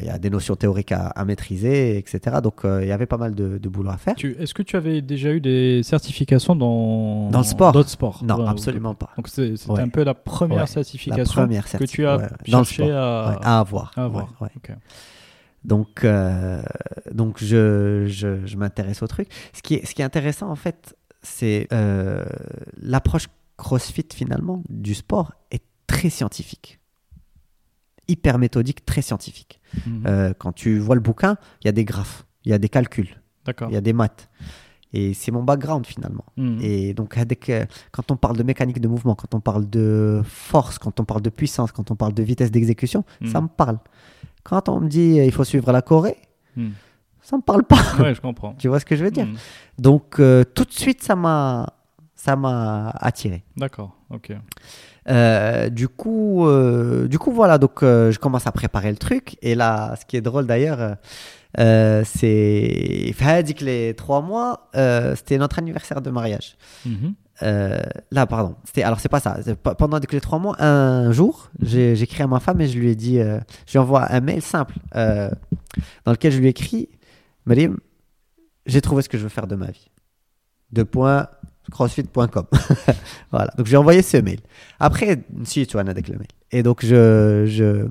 il y a des notions théoriques à, à maîtriser, etc. Donc, euh, il y avait pas mal de, de boulot à faire. Est-ce que tu avais déjà eu des certifications dans, Dans le sport d'autres sports Non, absolument pas. Donc c'était Ouais. un peu la première Ouais, La certification que tu as ouais, dans le cherché sport. à, avoir. à. Donc, euh, donc je, je, je m'intéresse au truc. Ce qui est, ce qui est intéressant, en fait, c'est euh, l'approche CrossFit, finalement, du sport est très scientifique. Hyper méthodique, très scientifique. Mhm. Euh, quand tu vois le bouquin, il y a des graphes, il y a des calculs, il y a des maths. Et c'est mon background, finalement. Mhm. Et donc, euh, quand on parle de mécanique de mouvement, quand on parle de force, quand on parle de puissance, quand on parle de vitesse d'exécution, Mhm. ça me parle. Quand on me dit euh, il faut suivre la Corée, ça me parle pas. Ouais, je comprends. tu vois ce que je veux dire? Donc, euh, tout de suite, ça m'a, ça m'a attiré. D'accord. Ok. Euh, du coup, euh, du coup, voilà. Donc, euh, je commence à préparer le truc. Et là, ce qui est drôle d'ailleurs, c'est, dit que les trois mois, c'était notre anniversaire de mariage. Mhm. Là, pardon. C'était, alors, c'est pas ça. Pendant que les trois mois, un jour, j'ai, écrit à ma femme et je lui ai dit, je lui envoie un mail simple dans lequel je lui ai écrit, Marim, j'ai trouvé ce que je veux faire de ma vie. Deux points, crossfit.com. voilà. Donc, j'ai envoyé ce mail. Après, si tu as avec le mail. Et donc, je, je,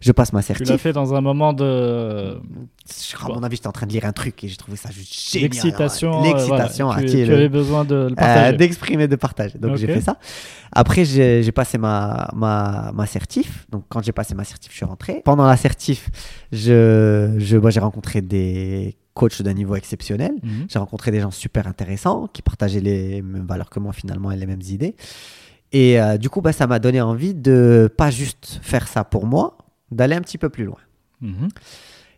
je passe ma Tu l'as certif. fait dans un moment de Je- À mon avis, j'étais en train de lire un truc et j'ai trouvé ça juste génial. l'excitation. euh, L'excitation. voilà. ah, Tu, le- avais besoin de le euh, partager. d'exprimer, de partager. Donc j'ai fait ça. Après, j'ai j'ai passé ma, ma, ma certif. Donc quand j'ai passé ma certif, je suis rentré. Pendant la certif, je, je, j'ai rencontré des coachs d'un niveau exceptionnel. Mhm. J'ai rencontré des gens super intéressants qui partageaient les mêmes valeurs que moi finalement et les mêmes idées. Et euh, du coup, bah, ça m'a donné envie de pas juste faire ça pour moi, d'aller un petit peu plus loin. Mhm.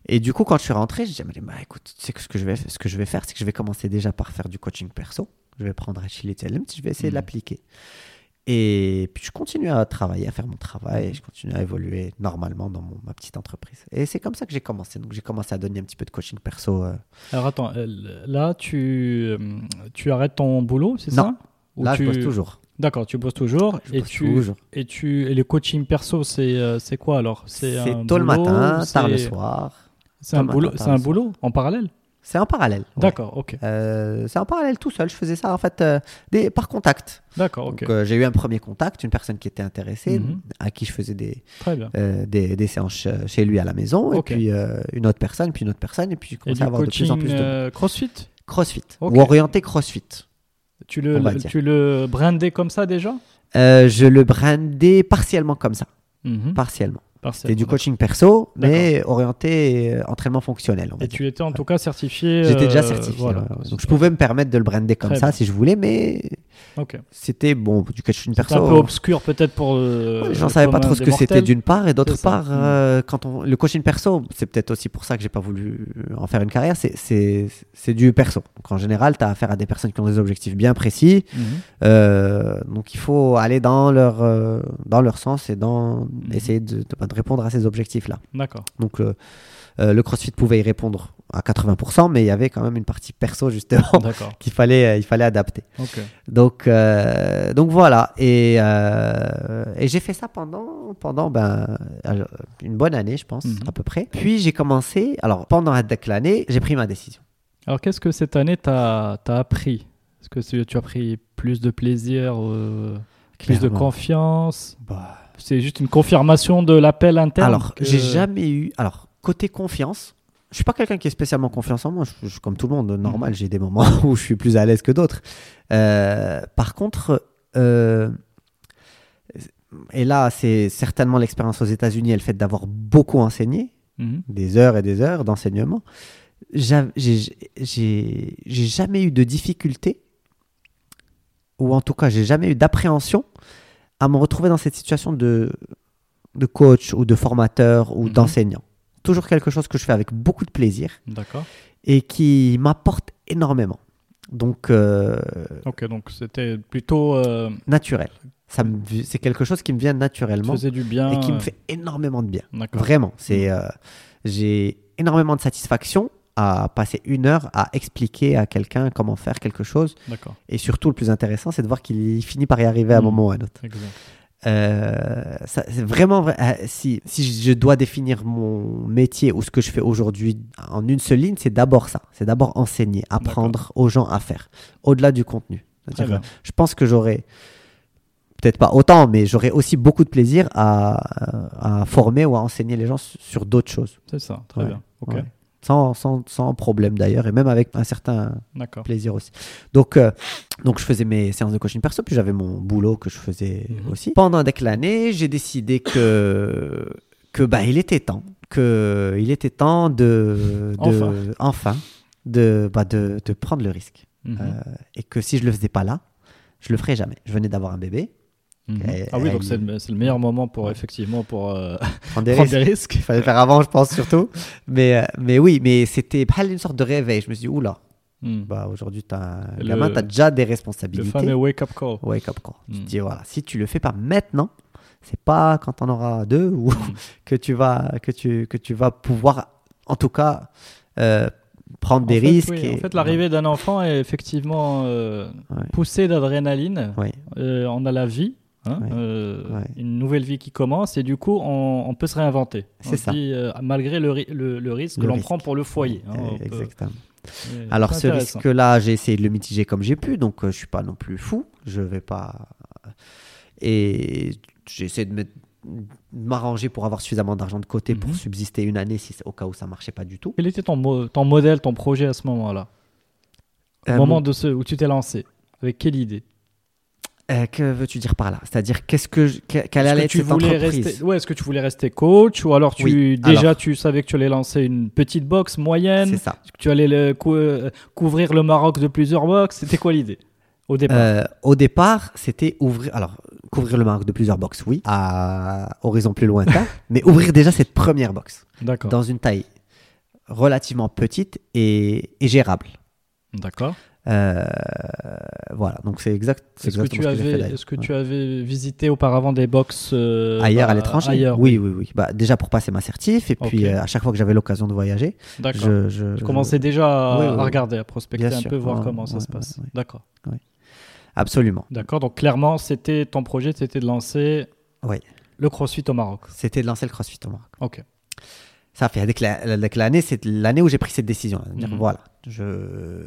Et du coup, quand je suis rentré, j'ai dit, bah, écoute, tu sais que ce que je vais, ce que je vais faire, c'est que je vais commencer déjà par faire du coaching perso. Je vais prendre un Chili Element, je vais essayer de Mhm. l'appliquer. Et puis, je continue à travailler, à faire mon travail, et je continue à évoluer normalement dans mon- ma petite entreprise. Et c'est comme ça que j'ai commencé. Donc, j'ai commencé à donner un petit peu de coaching perso. euh. Alors attends, euh, là tu, euh, tu arrêtes ton boulot, c'est ça? Ou Là, tu... je bosse toujours. D'accord, tu bosses toujours. Je et, bosse tu, toujours. et tu et le coaching perso, c'est quoi alors? C'est tôt le matin, tard le soir. C'est un boulot, matin, un boulot en parallèle? C'est en parallèle. ouais. D'accord, ok, Euh, c'est en parallèle tout seul. Je faisais ça en fait euh, des, par contact. d'accord, ok, euh, j'ai eu un premier contact, une personne qui était intéressée, Mhm. à qui je faisais des, des, des séances ch- chez lui à la maison, et puis une autre personne, puis une autre personne, et puis commencé du à avoir de plus en coaching plus de CrossFit, crossfit, ou orienté crossfit. tu le tu le brandais comme ça déjà? Je le brandais partiellement comme ça, Mhm. partiellement. C'était du coaching perso, mais orienté euh, entraînement fonctionnel. Et tu étais en tout cas certifié. J'étais déjà euh, certifié, voilà. ouais, ouais. donc je pouvais me permettre de le brander comme Très ça bien. si je voulais, mais c'était bon du coaching perso. un peu obscur peut-être pour. euh, Ouais, les gens le savaient pas trop ce que c'était d'une part et d'autre part Mm. euh, quand on le coaching perso c'est peut-être aussi pour ça que j'ai pas voulu en faire une carrière c'est du perso donc en général tu as affaire à des personnes qui ont des objectifs bien précis euh, donc il faut aller dans leur euh, dans leur sens et dans Mhm. essayer de, de- de répondre à ces objectifs là D'accord. donc euh, euh, le CrossFit pouvait y répondre à 80% mais il y avait quand même une partie perso justement qu'il fallait euh, il fallait adapter Ok. donc, euh, donc voilà. Et, et j'ai fait ça pendant, pendant ben, une bonne année, je pense, Mhm. à peu près. Puis j'ai commencé. Alors, pendant l'année, j'ai pris ma décision. Alors qu'est-ce que cette année t'as as appris? Est-ce que tu, as pris plus de plaisir, plus de confiance? C'est juste une confirmation de l'appel interne Alors, que- j'ai jamais eu. Alors, côté confiance, je suis pas quelqu'un qui est spécialement confiance en moi. Je, je- comme tout le monde, normal, j'ai des moments où je suis plus à l'aise que d'autres. Euh, par contre, euh, et là, c'est certainement l'expérience aux États-Unis et le fait d'avoir beaucoup enseigné. Mhm. des heures et des heures d'enseignement, j'a- j'ai j'ai- j'ai jamais eu de difficulté, ou en tout cas, j'ai jamais eu d'appréhension à me retrouver dans cette situation de, de coach ou de formateur ou Mhm. d'enseignant. Toujours quelque chose que je fais avec beaucoup de plaisir D'accord. et qui m'apporte énormément. Donc, euh, Ok, donc c'était plutôt euh, naturel. Ça me- C'est quelque chose qui me vient naturellement faisait du bien. et qui me euh, fait énormément de bien. Vraiment, c'est euh, j'ai énormément de satisfaction à passer une heure à expliquer à quelqu'un comment faire quelque chose. Et surtout, le plus intéressant, c'est de voir qu'il finit par y arriver à un Mm. moment ou à un autre. Exact. Euh, c'est vraiment vrai. Euh, si, si je dois définir mon métier ou ce que je fais aujourd'hui en une seule ligne, c'est d'abord ça. C'est d'abord enseigner, apprendre aux gens à faire, au-delà du contenu. Je pense que j'aurais, peut-être pas autant, mais j'aurais aussi beaucoup de plaisir à, à former ou à enseigner les gens sur, sur d'autres choses. C'est ça, très Ouais, bien. Ok, ouais. Sans, sans, sans problème d'ailleurs, et même avec un certain plaisir aussi. Donc, euh, donc je faisais mes séances de coaching perso, puis j'avais mon boulot que je faisais Mhm. aussi. Pendant l'année, j'ai décidé que, que bah, il était temps, que il était temps de, de Enfin. enfin, de, bah, de, de prendre le risque. Mhm. Euh, et que si je le faisais pas là, je le ferais jamais. Je venais d'avoir un bébé, Mhm. Ah oui, donc c'est le, le meilleur moment pour effectivement pour euh, prendre des prendre risques. des risques. Il fallait le faire avant, je pense surtout. Mais, euh, mais oui, mais c'était pas une sorte de réveil. Je me suis dit, oula, Mhm. bah, aujourd'hui, tu as Le- gamin, tu as déjà des Le responsabilités. fameux wake-up call. wake up call. Tu te dis voilà, si tu le fais pas maintenant, c'est pas quand on aura deux ou que tu vas que tu que tu vas pouvoir en tout cas euh, prendre En des fait, risques. oui, et- En fait, l'arrivée d'un enfant est effectivement euh, Ouais. poussée d'adrénaline. Ouais. Euh, on a la vie, hein, Ouais. euh, Ouais. une nouvelle vie qui commence, et du coup, on, on peut se réinventer. C'est ça. dit, euh, malgré le, ri- le, le risque Le que l'on prend pour le foyer. hein, Euh, peut- Exactement. Alors ce risque-là, j'ai essayé de le mitiger comme j'ai pu, donc je suis pas non plus fou. Je vais pas et j'ai essayé de m'arranger pour avoir suffisamment d'argent de côté pour Mhm. subsister une année si au cas où ça marchait pas du tout. Quel était ton, mo- ton modèle, ton projet à ce moment-là? Au moment mon- de ce, où tu t'es lancé Avec quelle idée? Euh, que veux-tu dire par là? C'est-à-dire qu'est-ce que je- que- quelle allait être cette entreprise? rester ouais, Est-ce que tu voulais rester coach ou alors tu Oui, déjà alors- tu savais que tu allais lancer une petite box moyenne? C'est ça. que tu allais le cou- euh, couvrir le Maroc de plusieurs box? C'était quoi l'idée? Au départ. Euh, au départ, c'était ouvrir, alors couvrir le Maroc de plusieurs box, oui, à horizon plus lointain, mais ouvrir déjà cette première box. Dans une taille relativement petite et, et gérable. D'accord. Euh, voilà, donc c'est exact. c'est Est-ce que, tu ce que avais, d'ailleurs. est-ce que Ouais. tu avais visité auparavant des box euh, ailleurs bah, à l'étranger Ailleurs, oui, oui, oui. Bah, déjà pour passer ma certif et puis euh, à chaque fois que j'avais l'occasion de voyager, je, je, Je je- commençais déjà à, Oui, oui, à oui. regarder, à prospecter Bien un sûr. peu, voir Ouais, comment ça se passe. D'accord. absolument. D'accord. Donc clairement, c'était ton projet, c'était de lancer Oui. le CrossFit au Maroc. C'était de lancer le CrossFit au Maroc. Ok. Ça fait avec la- avec l'année, c'est l'année où j'ai pris cette décision. Mhm. voilà, je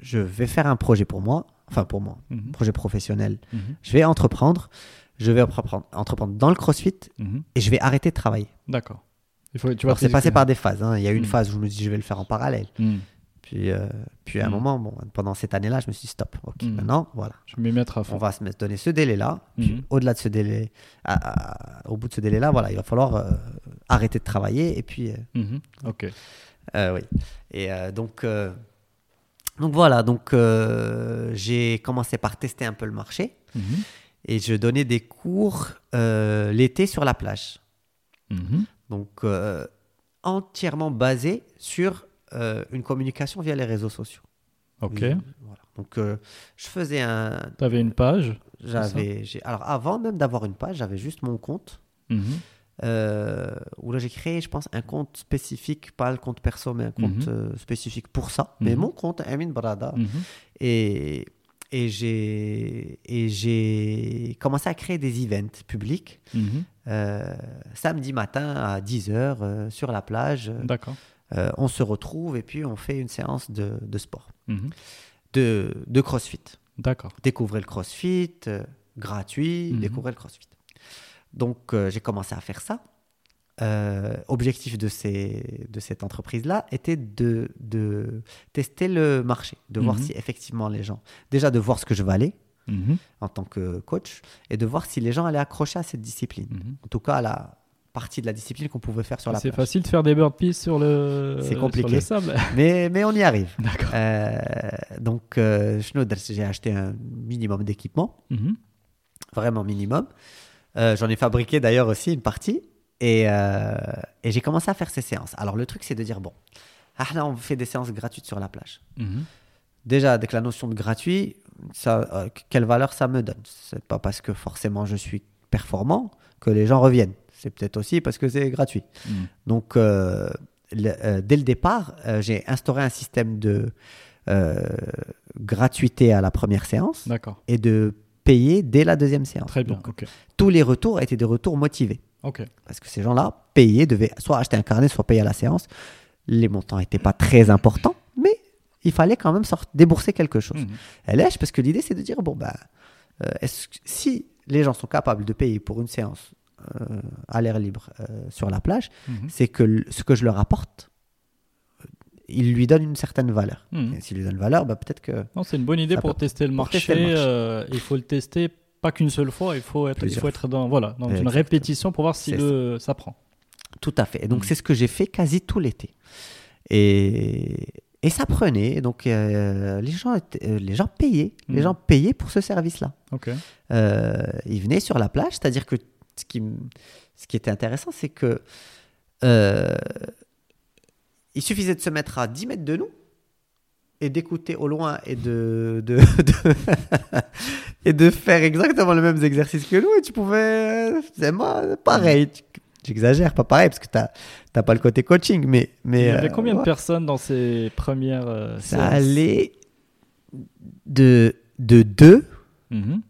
je vais faire un projet pour moi, enfin pour moi, un projet professionnel. Mhm. Je vais entreprendre, je vais entreprendre, dans le CrossFit Mhm. et je vais arrêter de travailler. D'accord. Il faut, tu vas Alors, c'est passé par des phases. hein. Il y a eu une Mhm. phase où je me dis je vais le faire en parallèle. Puis euh, puis à un moment, bon, pendant cette année-là, je me suis dit stop. Ok, maintenant voilà, Je vais m'y mettre à on fond. va se donner ce délai-là. Au-delà de ce délai, à- à- au bout de ce délai-là, voilà, il va falloir euh, arrêter de travailler et puis euh. Ok. Oui. Et donc, donc voilà, donc euh, j'ai commencé par tester un peu le marché Mhm. et je donnais des cours euh, l'été sur la plage. Mhm. Donc euh, entièrement basé sur une communication via les réseaux sociaux. Ok. Voilà. Donc je faisais un, Tu avais une page. j'avais, alors avant même d'avoir une page, j'avais juste mon compte. Mhm. Euh, où là j'ai créé, je pense, un compte spécifique, pas le compte perso, mais un compte Mhm. euh, spécifique pour ça. Mais Mhm. mon compte, Amin Brada. Mhm. Et, et j'ai et j'ai commencé à créer des events publics Mhm. euh, samedi matin à 10h sur la plage. D'accord. Euh, on se retrouve et puis on fait une séance de, de sport, de, de crossfit. D'accord. Découvrez le crossfit, euh, gratuit, découvrez le crossfit. Donc euh, j'ai commencé à faire ça. Euh, objectif de, ces, de cette entreprise-là était de, de tester le marché, de voir Mhm. si effectivement les gens, déjà de voir ce que je valais Mhm. en tant que coach et de voir si les gens allaient accrocher à cette discipline. Mhm. En tout cas, à la partie de la discipline qu'on pouvait faire sur la C'est facile de faire des burpees sur le, C'est sur compliqué. le sable. Mais, mais on y arrive. D'accord. Euh, donc, euh, j'ai acheté un minimum d'équipement. Vraiment minimum. Euh, J'en ai fabriqué d'ailleurs aussi une partie et, euh, et j'ai commencé à faire ces séances. Alors le truc c'est de dire bon, ah là on fait des séances gratuites sur la plage. Mhm. Déjà avec la notion de gratuit, ça, euh, quelle valeur ça me donne? C'est pas parce que forcément je suis performant que les gens reviennent. C'est peut-être aussi parce que c'est gratuit. Mhm. Donc, euh, le- dès le départ, j'ai instauré un système de gratuité à la première séance D'accord. et de payé dès la deuxième séance. Très bien. Donc, tous les retours étaient des retours motivés. Ok. Parce que ces gens-là, payés, devaient soit acheter un carnet, soit payer à la séance. Les montants n'étaient pas très importants, mais il fallait quand même sortir, débourser quelque chose. Mhm. Elle lèche parce que l'idée, c'est de dire, bon, ben, euh, est-ce que- si les gens sont capables de payer pour une séance euh, à l'air libre euh, sur la plage, Mhm. c'est que le- ce que je leur apporte, il lui donne une certaine valeur. Mhm. Et s'il lui donne valeur, bah, peut-être que... Non, c'est une bonne idée pour peut- tester le pour marché. tester le marché. euh, il faut le tester pas qu'une seule fois. Il faut être, il Plusieurs faut être dans, voilà, dans une répétition pour voir si le, ça prend. Tout à fait. Et donc, Mhm. c'est ce que j'ai fait quasi tout l'été. Et, et ça prenait. Donc, euh, les, gens étaient- euh, les gens payaient. Les Mhm. gens payaient pour ce service-là. Ok. Euh, ils venaient sur la plage, c'est-à-dire que ce qui, ce qui était intéressant, c'est que euh, il suffisait de se mettre à 10 mètres de nous et d'écouter au loin et de, de, de- et de faire exactement les mêmes exercices que nous. Et tu pouvais c'est moi pareil. Tu- j'exagère pas pareil parce que t'as t'as pas le côté coaching mais mais il y avait euh, combien de personnes dans ces premières euh, ça allait de de 2 Mhm.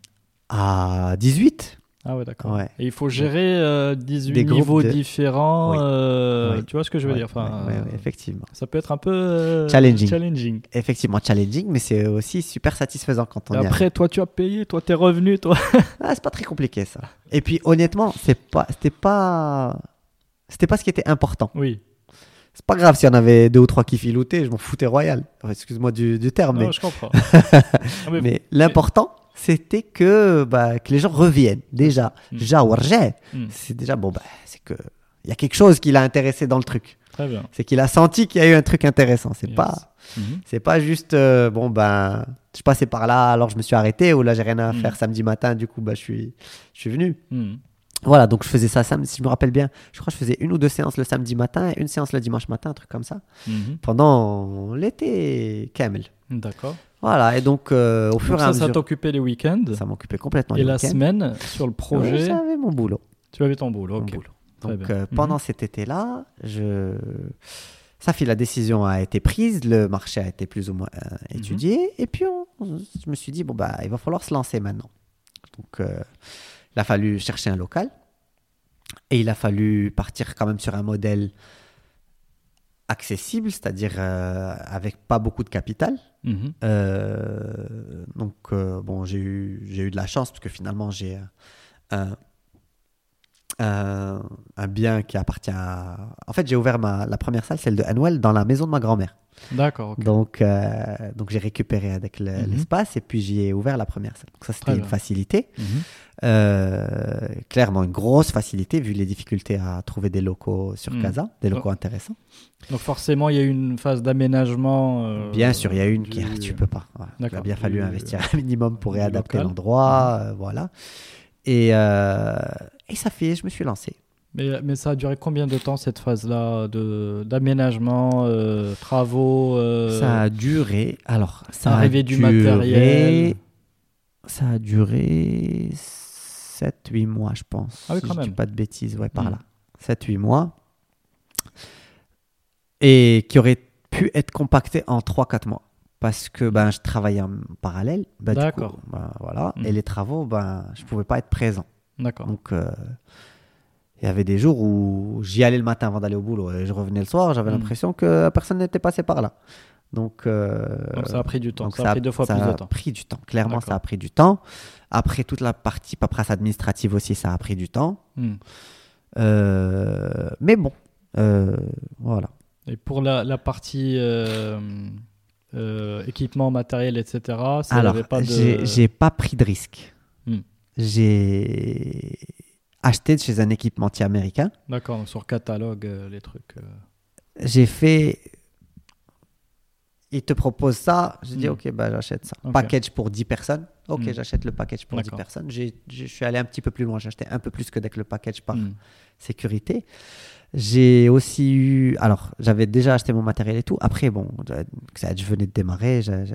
à 18 Ah ouais, d'accord. Ouais. Et il faut gérer euh, 18 Des niveaux de- différents. Oui. euh, Oui. Tu vois ce que je veux dire enfin, euh, effectivement. Ça peut être un peu euh, Challenging. challenging. Effectivement challenging, mais c'est aussi super satisfaisant quand on Et y après, toi, tu as payé, toi, t'es revenu, toi. Ah, c'est pas très compliqué ça. Et puis honnêtement, c'est pas, c'était pas, c'était pas ce qui était important. Oui. C'est pas grave s'il y en avait deux ou trois qui filoutaient, je m'en foutais royal. Enfin, Excuse-moi du, du terme, Non, mais, je comprends. Mais- mais l'important c'était que, bah, que les gens reviennent. Déjà, Mm. déjà, Hmm, c'est déjà bon, bah, c'est que il y a quelque chose qui l'a intéressé dans le truc. Très bien. C'est qu'il a senti qu'il y a eu un truc intéressant. C'est Yes. pas, Mhm. C'est pas juste, euh, bon, ben, je passais par là, alors je me suis arrêté, ou là j'ai rien à Mm. faire samedi matin, du coup, bah, je, suis, je suis venu. Hmm. Voilà, donc je faisais ça samedi, si je me rappelle bien. Je crois que je faisais une ou deux séances le samedi matin et une séance le dimanche matin, un truc comme ça, Mhm. pendant l'été Kamel. D'accord. Voilà, et donc euh, au fur Donc et à ça, ça mesure, t'occupait les week-ends. ça m'occupait complètement. Et les la semaine, sur le projet, J'avais mon boulot. tu avais ton boulot. mon ok. boulot. Donc euh, Mhm. pendant cet été-là, je... ça fait la décision a été prise, le marché a été plus ou moins euh, Mhm. étudié, et puis on- on- je me suis dit bon bah il va falloir se lancer maintenant. Donc il a fallu chercher un local et il a fallu partir quand même sur un modèle accessible, c'est-à-dire euh, avec pas beaucoup de capital. Mhm. Euh, donc, euh, bon, j'ai eu, eu de la chance parce que finalement, j'ai un, un, un bien qui appartient à. En fait, j'ai ouvert ma, la première salle, celle de Anwell, dans la maison de ma grand-mère. D'accord. Donc, euh, donc j'ai récupéré avec le- Mhm. l'espace et puis j'y ai ouvert la première salle. Donc, ça, c'était une facilité. Mhm. Euh, clairement, une grosse facilité vu les difficultés à trouver des locaux sur Mhm. Casa, des locaux intéressants. Donc forcément, il y a eu une phase d'aménagement. euh, Bien sûr, il y a une qui tu peux pas. Voilà. Il a bien fallu Du- investir un minimum pour réadapter l'endroit, euh, voilà. Et, euh, et ça fait, je me suis lancé. Mais, mais ça a duré combien de temps cette phase-là d'aménagement, euh, travaux euh, Ça a duré. Alors, ça a du duré, matériel. Ça a duré 7-8 mois, je pense. Ah oui, si quand je dis même. pas de bêtises, ouais, par Mm. là. 7-8 mois. Et qui aurait pu être compacté en 3-4 mois. Parce que ben, je travaillais en parallèle. Ben, du coup, D'accord. ben, voilà. Mm. Et les travaux, ben, je pouvais pas être présent. D'accord. Donc, euh, il y avait des jours où j'y allais le matin avant d'aller au boulot et je revenais le soir, j'avais Mm. l'impression que personne n'était passé par là. Donc, euh, Donc ça a pris du temps. ça, a pris deux fois ça plus de a temps. pris du temps. Clairement, ça a pris du temps. Après, toute la partie paperasse administrative aussi, ça a pris du temps. Hmm. Euh, mais bon, voilà. Et pour la, la partie euh, équipement, matériel, etc., ça Alors, de. j'ai pas pris de risque. Hmm. J'ai acheté chez un équipementier américain. D'accord, sur catalogue, euh, les trucs. euh, J'ai fait. Il te propose ça. J'ai dit, Hmm. ok, bah, j'achète ça. Ok. Package pour 10 personnes. Ok, Hmm. j'achète le package pour 10 D'accord. personnes. Je suis allé un petit peu plus loin. J'ai acheté un peu plus que dès que le package par hmm. sécurité. J'ai aussi eu. Alors, j'avais déjà acheté mon matériel et tout. Après, bon, je venais de démarrer. je-.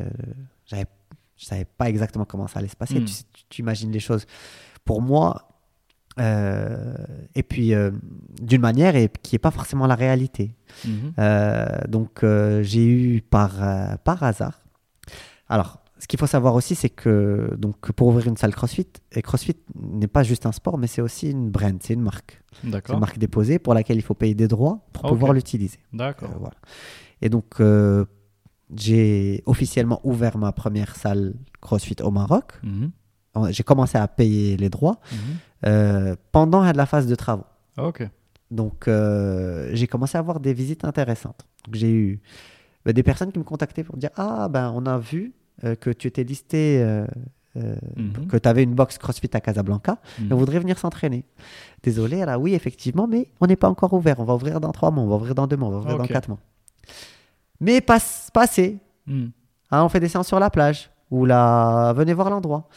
Je savais pas exactement comment ça allait se passer. Hmm. Tu, imagines les choses. Pour moi, euh, et puis euh, d'une manière et qui n'est pas forcément la réalité. Mhm. Euh, donc j'ai eu par, par hasard. Alors, ce qu'il faut savoir aussi, c'est que donc, pour ouvrir une salle CrossFit, et CrossFit n'est pas juste un sport, mais c'est aussi une brand, c'est une marque. C'est une marque déposée pour laquelle il faut payer des droits pour pouvoir l'utiliser. D'accord. Euh, voilà. Et donc, euh, j'ai officiellement ouvert ma première salle CrossFit au Maroc. Mhm. J'ai commencé à payer les droits Mhm. euh, pendant la phase de travaux. Ok. Donc, j'ai commencé à avoir des visites intéressantes. J'ai eu bah, des personnes qui me contactaient pour me dire Ah, ben, on a vu que tu étais listé, euh, Mhm. que tu avais une box CrossFit à Casablanca, Mhm. et on voudrait venir s'entraîner. Désolé, alors oui, effectivement, mais on n'est pas encore ouvert. On va ouvrir dans trois mois, on va ouvrir dans deux mois, on va ouvrir dans quatre mois. Mais pas, pas assez. Mhm. Hein, on fait des séances sur la plage ou là, venez voir l'endroit.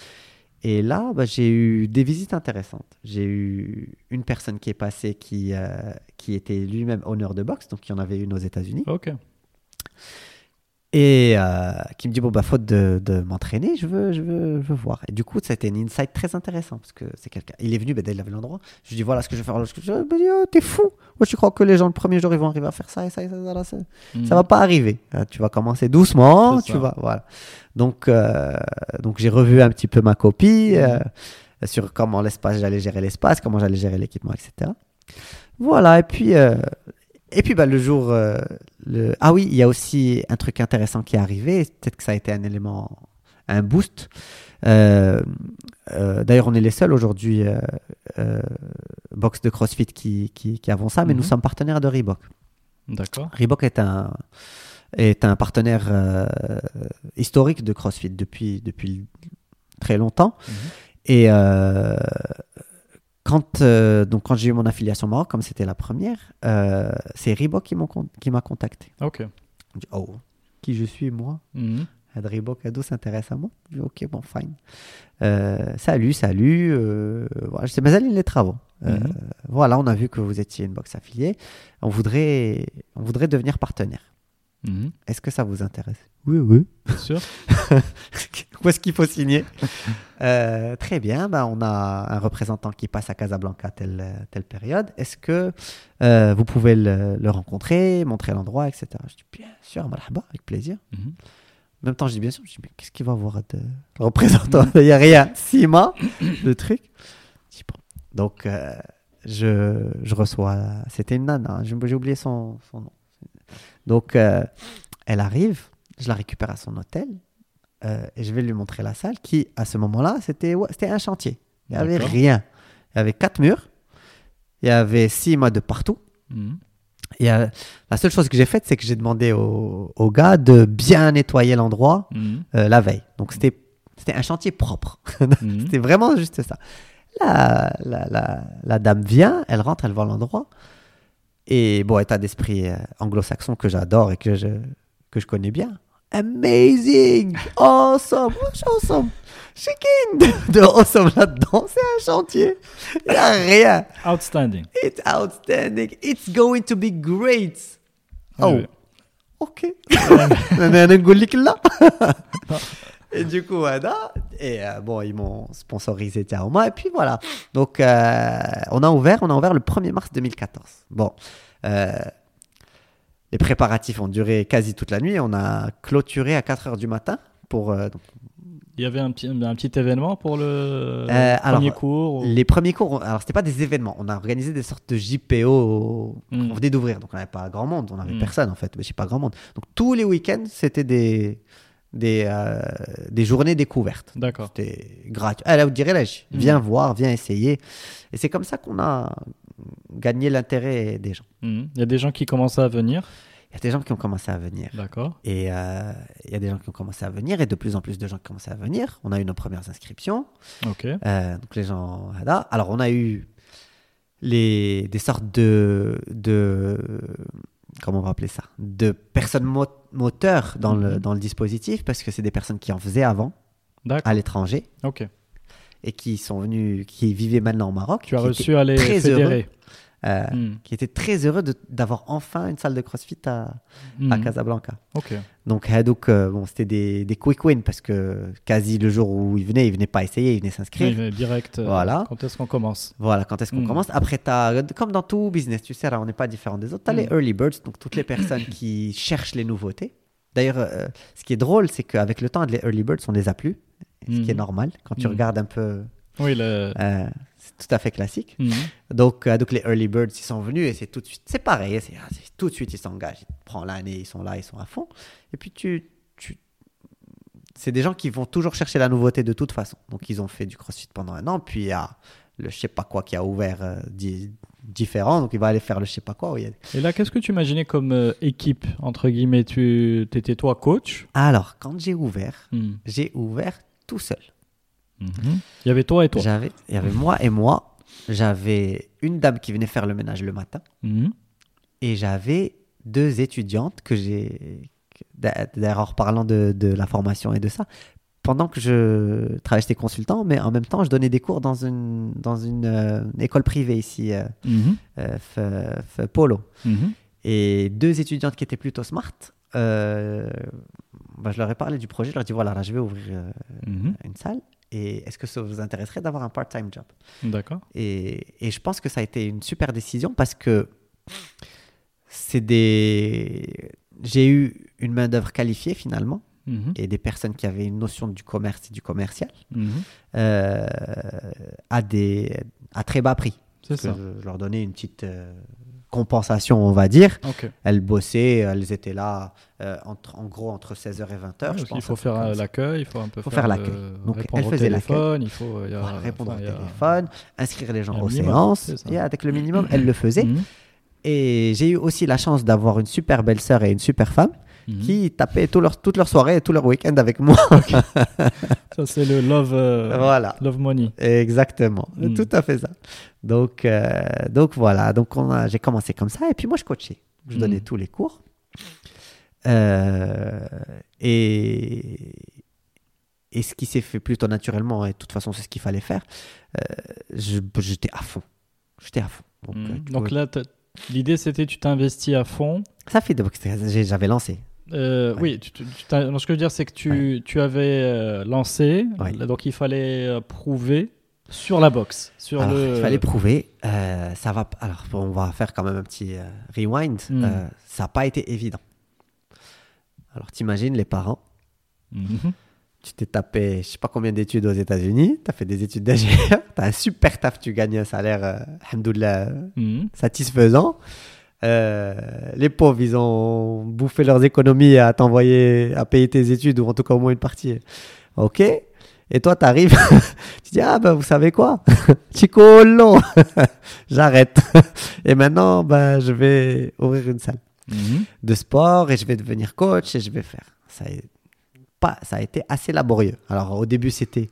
Et là, bah, j'ai eu des visites intéressantes. J'ai eu une personne qui est passée qui, euh, qui était lui-même honneur de boxe, donc il y en avait une aux États-Unis, Ok. Et euh, qui me dit Bon, bah, faute de, de m'entraîner, je veux, je, veux, je veux voir. Et du coup, c'était une insight très intéressant parce que c'est quelqu'un. Il est venu, bah, dès qu'il avait l'endroit. Je lui dis Voilà ce que je vais faire. je... Me dit Oh, T'es fou Moi, tu crois que les gens, le premier jour, ils vont arriver à faire ça et ça et ça, ça, ça, ça. Ça va pas arriver. Euh, Tu vas commencer doucement, tu ça. vas voilà. Donc euh, donc j'ai revu un petit peu ma copie euh, sur comment l'espace j'allais gérer l'espace, comment j'allais gérer l'équipement, etc. Voilà et puis euh, et puis bah, le jour euh, le ah oui il y a aussi un truc intéressant qui est arrivé. Peut-être que ça a été un élément un boost. Euh, euh, D'ailleurs, on est les seuls aujourd'hui, box de CrossFit, qui, qui, qui avons ça, mais Mhm. nous sommes partenaires de Reebok. D'accord. Reebok est un, est un partenaire historique de CrossFit depuis, depuis très longtemps. Mhm. Et euh, quand, euh, donc quand j'ai eu mon affiliation Maroc, comme c'était la première, euh, c'est Reebok qui m'a contacté. Ok. Je dis, oh, qui je suis, moi? Mhm. Ad Reebok Ado s'intéresse à moi. Je dis, ok, bon, fine. Euh, salut, salut. voilà, je sais, mais allez les travaux. Mhm. Voilà, on a vu que vous étiez une box affiliée. On voudrait, on voudrait devenir partenaire. Mhm. Est-ce que ça vous intéresse? Oui, oui. Bien sûr. Où est-ce qu'il faut signer? Euh, Très bien, ben, on a un représentant qui passe à Casablanca telle, telle période. Est-ce que euh, vous pouvez le, le rencontrer, montrer l'endroit, etc. Je dis bien sûr, marhaba, avec plaisir. Mhm. En même temps, je dis bien sûr, je dis mais qu'est-ce qu'il va avoir de représentant? Il n'y a rien. Cima, le truc. Je dis, bon. Donc, euh, je, je reçois. C'était une nana, hein, j'ai j'ai oublié son, son nom. Donc, euh, elle arrive, je la récupère à son hôtel euh, et je vais lui montrer la salle qui, à ce moment-là, c'était ouais, c'était un chantier. Il n'y avait rien. Il y avait quatre murs, il y avait six mois de partout. Mhm. Et euh, la seule chose que j'ai faite, c'est que j'ai demandé au, au gars de bien nettoyer l'endroit Mhm. euh, la veille. Donc c'était c'était un chantier propre. Mhm. c'était vraiment juste ça. La, la, la, la dame vient, elle rentre, elle voit l'endroit. Et bon, état d'esprit euh, anglo-saxon que j'adore et que je, que je connais bien. Amazing! Awesome! Awesome! Chicken! De, de awesome là-dedans, c'est un chantier. Il n'y a rien. Outstanding. It's outstanding. It's going to be great. Oh, Ouais. ok. Et du coup, et euh, bon, ils m'ont sponsorisé Tiaoma. Et puis voilà. Donc, euh, on a ouvert, on a ouvert le 1er mars 2014. Bon. Euh, les préparatifs ont duré quasi toute la nuit. On a clôturé à 4 heures du matin pour. Il y avait un petit, un petit événement pour le, premier cours. Les premiers cours, alors c'était pas des événements. On a organisé des sortes de JPO. On hmm. venait d'ouvrir, donc on n'avait pas grand monde. On n'avait hmm. personne en fait, mais c'est pas grand monde. Donc tous les week-ends, c'était des, des euh, des journées découvertes. D'accord. C'était gratuit. Ah, là, vous direz là, Mm. viens voir, viens essayer. Et c'est comme ça qu'on a gagné l'intérêt des gens. Mhm. Il y a des gens qui commencent à venir. Il y a des gens qui ont commencé à venir. D'accord. Et euh, il y a des gens qui ont commencé à venir et de plus en plus de gens qui commencent à venir. On a eu nos premières inscriptions. Ok. Euh, donc les gens. Alors on a eu les, des sortes de, de. Comment on va appeler ça? De personnes mo- moteurs dans, le, Mhm. dans le dispositif parce que c'est des personnes qui en faisaient avant à l'étranger Ok. et qui sont venues, qui vivaient maintenant au Maroc. Tu as reçu à les. Euh, Mhm. qui étaient très heureux d'avoir enfin une salle de CrossFit à, à Mhm. Casablanca. Donc, Hadouk, euh, bon, c'était des, des quick wins parce que quasi le jour où ils venaient, ils venaient pas essayer, ils venaient s'inscrire. Oui, direct. euh, Voilà. Quand est-ce qu'on commence Voilà, quand est-ce qu'on Mm. commence? Après, as, comme dans tout business, tu sais, là, on n'est pas différent des autres. Tu as les early birds, donc toutes les personnes qui cherchent les nouveautés. D'ailleurs, euh, ce qui est drôle, c'est qu'avec le temps, les early birds, on les a plus. Ce qui est normal quand tu regardes un peu. Oui, le... euh, tout à fait classique. Mhm. Donc, euh, donc les early birds, ils sont venus et c'est tout de suite. C'est pareil, c'est c'est tout de suite, ils s'engagent. Ils prennent l'année, ils sont là, ils sont à fond. Et puis, tu. tu... C'est des gens qui vont toujours chercher la nouveauté de toute façon. Donc, ils ont fait du crossfit pendant un an, puis il y a le je sais pas quoi qui a ouvert euh, di- différent. Donc, il va aller faire le je sais pas quoi. Et là, qu'est-ce que tu imaginais comme euh, équipe, entre guillemets? Tu étais toi coach? Alors, quand j'ai ouvert, Mhm. j'ai ouvert tout seul. Mhm. Il y avait toi et toi. J'avais, il y avait moi et moi. J'avais une dame qui venait faire le ménage le matin Mhm. et j'avais deux étudiantes que j'ai. D'ailleurs, en reparlant de, de la formation et de ça, pendant que je travaillais, j'étais consultant, mais en même temps, je donnais des cours dans une, dans une euh, école privée ici, euh, Mhm. euh, F- F- Polo. Et deux étudiantes qui étaient plutôt smart, bah, je leur ai parlé du projet, je leur ai dit voilà, là, je vais ouvrir une salle. Et est-ce que ça vous intéresserait d'avoir un part-time job? D'accord. et, et je pense que ça a été une super décision parce que c'est des. J'ai eu une main-d'œuvre qualifiée finalement Mhm. et des personnes qui avaient une notion du commerce et du commercial Mhm. euh, à, des, à très bas prix. C'est ça. Je, je leur donnais une petite euh, compensation, on va dire. Ok. Elles bossaient, elles étaient là euh, entre, en gros entre 16h et 20h. Ouais, je pense, qu'il faut faire l'accueil, il faut un peu Faut faire, l'accueil. Donc, répondre elle au faisait l'accueil. il faut il y a- Voilà, répondre enfin, au il y a- téléphone, inscrire les gens aux minimum, séances. Et avec le minimum, elle le faisait. Mhm. Et j'ai eu aussi la chance d'avoir une super belle sœur et une super femme Mhm. qui tapaient tout leur, toute leur soirée et tout leur week-end avec moi. Ça, c'est le love, euh, voilà. love money. Exactement. Mm. Tout à fait ça. Donc, euh, donc voilà. Donc j'ai commencé comme ça. Et puis moi, je coachais. Je Mm. donnais tous les cours. Euh, et, et ce qui s'est fait plutôt naturellement, et de toute façon, c'est ce qu'il fallait faire, j'étais à fond. J'étais à fond. Donc, Mhm. là, l'idée, c'était tu t'investis à fond. ça fait. J'avais lancé. Euh, Ouais. Oui, tu, tu- tu t'as- non, ce que je veux dire, c'est que tu, tu avais euh, lancé, Ouais. là, donc il fallait euh, prouver sur la box. Sur Alors, le... il fallait prouver. euh, ça va. Alors, on va faire quand même un petit euh, rewind. Mm. Euh, ça n'a pas été évident. Alors, t'imagines les parents. Mhm. Tu t'es tapé, je sais pas combien d'études aux États-Unis. Tu as fait des études d'ingénieur. Tu as un super taf. Tu gagnes un salaire, euh, euh, Mhm. satisfaisant. Euh, les pauvres, ils ont bouffé leurs économies à t'envoyer, à payer tes études, ou en tout cas au moins une partie. Ok. Et toi, tu arrives, tu dis, ah ben vous savez quoi? Chico, non J'arrête. Et maintenant, ben, je vais ouvrir une salle Mhm. de sport et je vais devenir coach et je vais faire. Ça a, pas, ça a été assez laborieux. Alors au début, c'était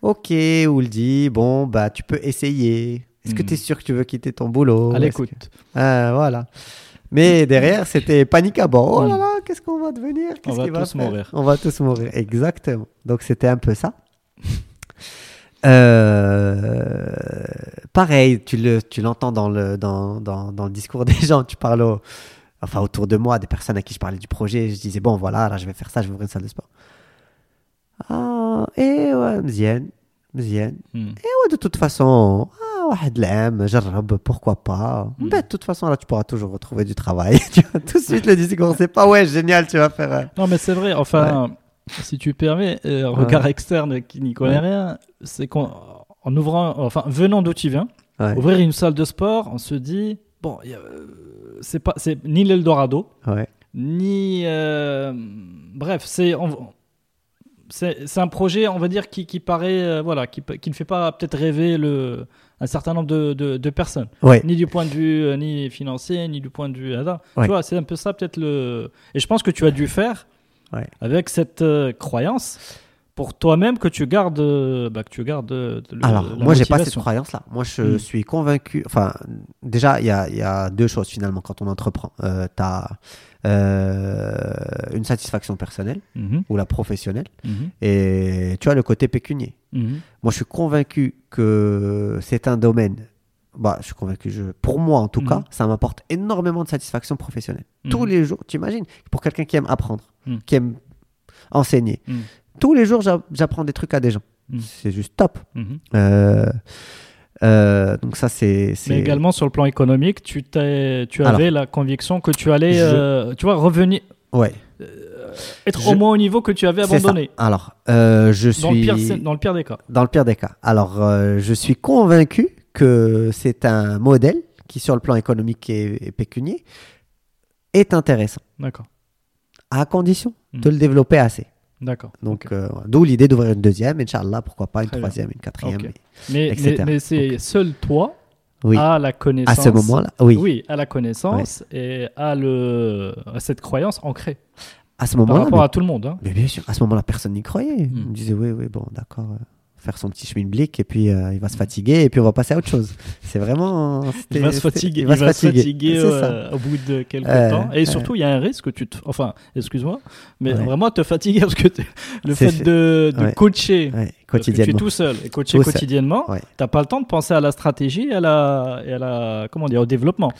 OK, Ouldi, bon, bah tu peux essayer. Est-ce que hmm. tu es sûr que tu veux quitter ton boulot À l'écoute. Ah, voilà. Mais derrière, c'était panique à bord. Oh là hmm. là, qu'est-ce qu'on va devenir On va, tous mourir. On va tous mourir, exactement. Donc c'était un peu ça. Euh, pareil, tu le, tu l'entends dans le dans, dans, dans, le discours des gens. Tu parles au, enfin autour de moi des personnes à qui je parlais du projet. Je disais bon voilà, là je vais faire ça, je vais ouvrir une salle de sport. Ah et ouais, mzien, mzien. Mm. Et ouais, de toute façon, ah, واحد العام, جرب, pourquoi pas. Mm. Ben, de toute façon, là, tu pourras toujours retrouver du travail. tu vois, tout de suite, le discours, c'est pas ouais, génial, tu vas faire. euh, Non, mais c'est vrai, enfin, si tu permets, euh, regard externe qui n'y connaît Ouais. rien, c'est qu'en en ouvrant, enfin, venant d'où tu viens, Ouais, ouvrir une salle de sport, on se dit, bon, il y a, euh, c'est pas, c'est ni l'Eldorado, ouais, ni, euh, bref, c'est, on- c'est, un projet, on va dire, qui, qui paraît, euh, voilà, qui, qui ne fait pas peut-être rêver le, un certain nombre de, de, de personnes, ouais, ni du point de vue euh, ni financier, ni du point de vue. Ouais. tu vois, c'est un peu ça peut-être le, et je pense que tu as dû faire Ouais. avec cette euh, croyance pour toi-même que tu gardes, bah, que tu gardes le- Alors, la moi, j'ai pas cette croyance-là. Moi, je Mm. suis convaincu. Enfin, déjà, il y a, y a deux choses finalement quand on entreprend. Tu as une satisfaction personnelle Mhm, ou la professionnelle, mhm, et tu as le côté pécunier. mhm. Moi, je suis convaincu que c'est un domaine. Bah, je suis convaincu. Je, pour moi, en tout cas, ça m'apporte énormément de satisfaction professionnelle. Tous les jours, tu imagines, pour quelqu'un qui aime apprendre, qui aime enseigner, tous les jours, j'a- j'apprends des trucs à des gens. C'est juste top. Euh, euh, donc ça, c'est... Mais également sur le plan économique, tu, Alors, avais la conviction que tu allais, je- euh, tu vois, revenir. Ouais. être Je- au moins au niveau que tu avais ça. abandonné. Alors, euh, je suis Dans le, pire, dans le pire des cas. dans le pire des cas. Alors, euh, je suis convaincu que c'est un modèle qui, sur le plan économique et, et pécunier, est intéressant, D'accord. à condition de le développer assez. D'accord. Donc, euh, d'où l'idée d'ouvrir une deuxième, Inch'Allah, pourquoi pas une Très bien. troisième, une quatrième. Et- mais, etc. mais, mais c'est seul toi Oui, à la à connaissance. ce moment-là, oui. Oui, à la connaissance et à, le, à cette croyance ancrée À ce par moment-là, rapport mais- à tout le monde. hein. Mais bien sûr, à ce moment-là, personne n'y croyait. Mm. On disait, oui, oui, bon, d'accord, euh, faire son petit schmilblick et puis euh, il va se fatiguer et puis on va passer à autre chose. C'est vraiment. Il va se fatiguer, Il va se fatiguer. euh, au bout de quelques Euh, temps. Et surtout, il y a un risque que tu te. Enfin, excuse-moi, mais Ouais. vraiment te fatiguer parce que le fait fait. de, de Ouais. coacher. Ouais, que Tu es quotidiennement. tout seul et coacher Tout quotidiennement, Ouais. t'as pas le temps de penser à la stratégie et à la, et à la comment dire, au développement.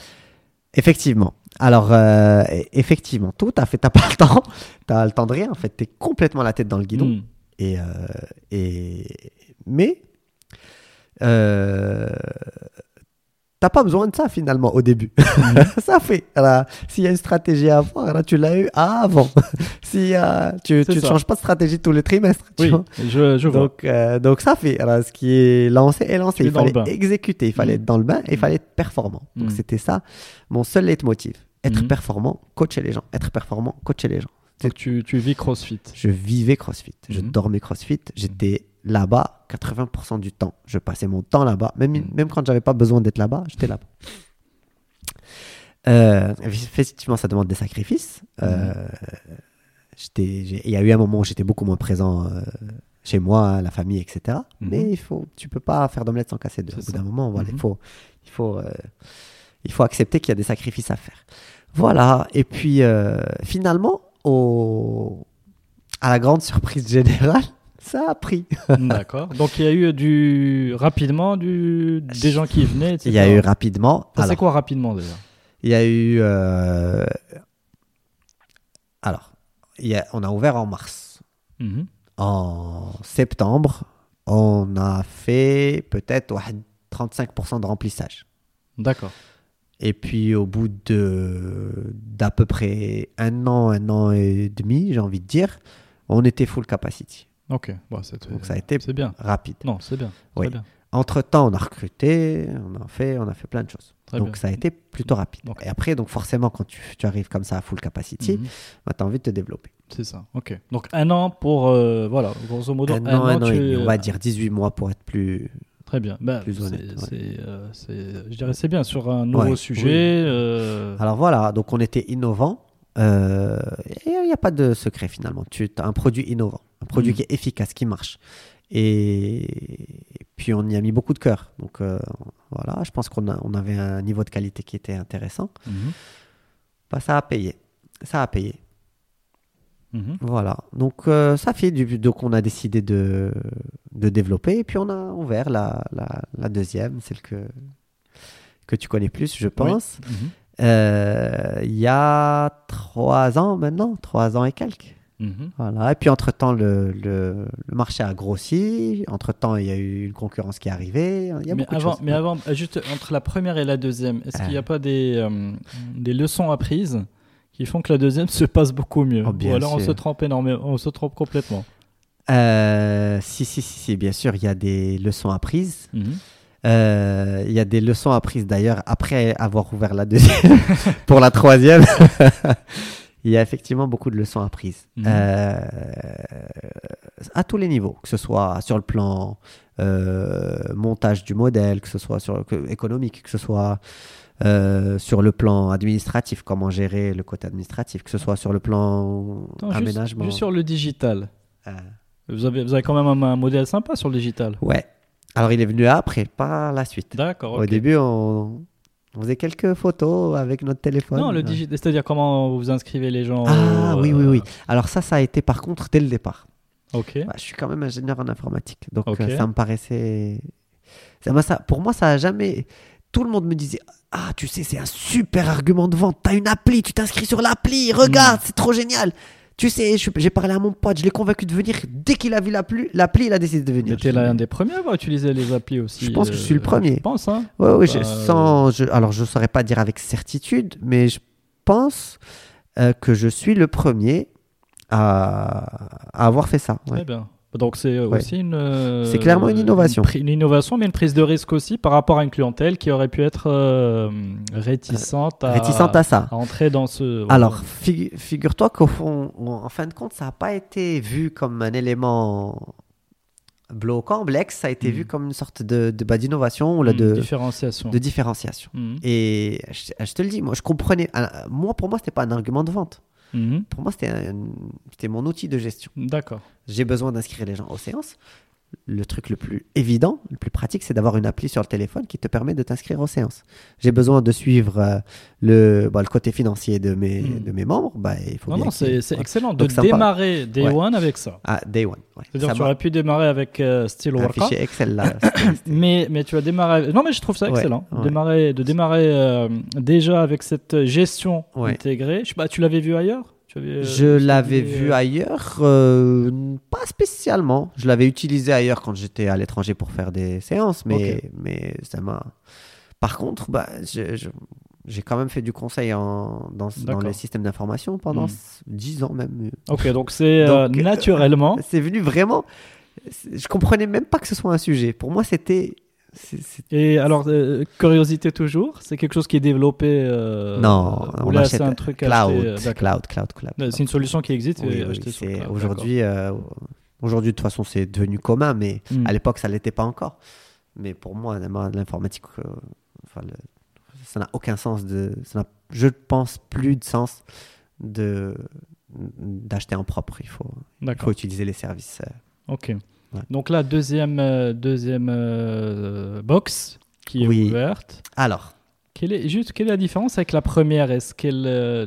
Effectivement. Alors, euh, e- effectivement, tout à fait. T'as pas le temps. T'as le temps de rien. En fait, t'es complètement la tête dans le guidon. Hmm. Et, euh, et mais euh, t'as pas besoin de ça finalement au début. ça fait. S'il y a une stratégie à avoir, là, tu l'as eu avant. Y a, tu, ne changes pas de stratégie tous les trimestres. Oui, je, je vois. Donc, euh, donc ça fait. Alors, ce qui est lancé est lancé. Il fallait exécuter, il fallait être dans le bain et il Mm. fallait être performant. Donc Mm. c'était ça mon seul leitmotiv. Être Mm. performant, coacher les gens. Être performant, coacher les gens. Donc tu, tu vis CrossFit. Je vivais CrossFit. Je Mhm. dormais CrossFit. J'étais là-bas 80% du temps. Je passais mon temps là-bas. Même, Mhm. même quand j'avais pas besoin d'être là-bas, j'étais là-bas. Euh, effectivement, ça demande des sacrifices. Euh, j'ai- Il y a eu un moment où j'étais beaucoup moins présent euh, chez moi, la famille, etc. Mhm. Mais il faut, tu peux pas faire d'omelette sans casser deux. Au bout d'un moment, voilà, Mhm. il faut, il faut, euh, il faut accepter qu'il y a des sacrifices à faire. Voilà. Et puis finalement, au, à la grande surprise générale, ça a pris. D'accord. Donc il y a eu du rapidement du des gens qui venaient. Il y a eu rapidement. C'est quoi rapidement déjà Il y a eu. Euh, alors, on a ouvert en mars. Mhm. En septembre, on a fait peut-être 35% de remplissage. D'accord. Et puis au bout de d'à peu près un an, un an et demi, j'ai envie de dire, on était full capacity. Ok. Bon, Donc ça a été bien. rapide. Non, c'est bien. Oui. Bien. Entre temps, on a recruté, on a fait, on a fait plein de choses. Très donc bien. ça a été plutôt rapide. Ok. Et après, donc forcément, quand tu, tu arrives comme ça à full capacity, Mhm. bah, tu as envie de te développer. C'est ça. Ok. Donc un an pour euh, voilà, grosso modo un an, un an tu- et demi, on va dire 18 mois pour être plus. Très bien. Ben, plus c'est- honnête, ouais. euh, je dirais c'est bien sur un nouveau Ouais, sujet. euh, Alors voilà, donc on était innovant. euh, il n'y a pas de secret finalement. Tu as un produit innovant, un produit Mhm. qui est efficace, qui marche. Et, et puis on y a mis beaucoup de cœur. Donc voilà, je pense qu'on on avait un niveau de qualité qui était intéressant. mhm. Bah, ça a payé. Ça a payé. Mhm. Voilà. Donc euh, ça fait du donc on a décidé de, de développer et puis on a ouvert la, la, la deuxième, celle que que tu connais plus, je pense. Mhm. Euh, Il y a trois ans maintenant, trois ans et quelques. Mhm. Voilà. Et puis entre-temps, le, le, le marché a grossi. Entre-temps, il y a eu une concurrence qui est arrivée. Il y a mais avant, mais juste entre la première et la deuxième, est-ce qu'il n'y a Ah. pas des, euh, des leçons apprises? Qui font que la deuxième se passe beaucoup mieux Oh, bien Ou alors on se trompe énormément, on se trompe complètement. Euh, si, si, si, si, bien sûr, il y a des leçons apprises. Euh, Il y a des leçons apprises d'ailleurs après avoir ouvert la deuxième pour la troisième. Il y a effectivement beaucoup de leçons apprises. Euh, à tous les niveaux, que ce soit sur le plan montage du modèle, que ce soit sur que- économique, que ce soit euh, sur le plan administratif, comment gérer le côté administratif, que ce soit sur le plan Attends, aménagement. Juste, sur le digital. Euh, Vous avez, vous avez quand même un, un modèle sympa sur le digital. ouais. Alors il est venu après, pas la suite. D'accord. Au début, on... on faisait quelques photos avec notre téléphone. Non, le digital, c'est-à-dire comment vous inscrivez les gens. Ah au- oui, oui, oui. Alors ça, ça a été par contre dès le départ. Ok. Bah, je suis quand même ingénieur en informatique, donc euh, ça me paraissait. Ça, m'a- ça, pour moi, ça a jamais. Tout le monde me disait Ah, tu sais, c'est un super argument de vente. T'as une appli, tu t'inscris sur l'appli, Hmm. regarde, c'est trop génial. Tu sais, j'ai parlé à mon pote, je l'ai convaincu de venir. Dès qu'il a vu l'appli, l'appli, il a décidé de venir. Mais t'es l'un des premiers à avoir utilisé les applis aussi. Je pense que je suis le euh, premier. Je pense, hein. Ouais, ouais, Bah, sans, je, alors je ne saurais pas dire avec certitude, mais je pense euh, que je suis le premier à, à avoir fait ça. ouais. Très bien. Donc c'est euh, Ouais. aussi une. euh, C'est clairement une innovation. Une, innovation, mais une prise de risque aussi par rapport à une clientèle qui aurait pu être euh, réticente à, Réticente à ça. à entrer dans ce. Alors, figu- figure-toi qu'au fond, en fin de compte, ça n'a pas été vu comme un élément bloquant. Blex, ça a été Mhm. vu comme une sorte de, de- bah, d'innovation ou là, Hmm, de, différenciation. de différenciation. Mhm. Et je, je te le dis, moi, je comprenais. Moi, pour moi, c'était pas un argument de vente. Mhm. Pour moi, c'était mon outil de gestion. D'accord. J'ai besoin d'inscrire les gens aux séances. Le truc le plus évident, le plus pratique, c'est d'avoir une appli sur le téléphone qui te permet de t'inscrire aux séances. J'ai besoin de suivre euh, le, bah, le côté financier de mes, Mm. de mes membres. Bah, il faut Non, bien non, c'est excellent de Donc, démarrer Day Ouais. One avec ça. Ah, day one. ouais. C'est-à-dire tu aurais pu démarrer avec euh, Steel un fichier Excel là. mais, mais tu as démarré. Non, mais je trouve ça excellent. ouais. Démarrer, de démarrer euh, déjà avec cette gestion intégrée. Je sais pas, tu l'avais vu ailleurs? Tu avais, euh, Je l'avais vu euh, ailleurs, euh, pas spécialement. Je l'avais utilisé ailleurs quand j'étais à l'étranger pour faire des séances, mais, mais ça m'a. Par contre, bah, j'ai quand même fait du conseil en, dans, les systèmes d'information pendant Hmm. 10 ans même. Ok, donc c'est euh, naturellement. C'est venu vraiment. Je comprenais même pas que ce soit un sujet. Pour moi, c'était. Et alors, euh, curiosité toujours, c'est quelque chose qui est développé euh, Non, euh, on là achète un truc cloud, acheté, euh, d'accord. cloud, cloud, cloud, C'est une solution qui existe. Oui, oui, acheté Aujourd'hui, aujourd'hui, de toute façon, c'est devenu commun, mais. Hmm. à l'époque, ça l'était pas encore. Mais pour moi, l'informatique, enfin, le- ça n'a aucun sens de. Ça je pense plus de sens de d'acheter en propre. Il faut, il faut utiliser les services. Ok. Ouais. Donc là, deuxième, euh, deuxième euh, box qui est Oui. ouverte. Alors, Quelle est, juste, quelle est la différence avec la première? Est-ce qu'elle, euh,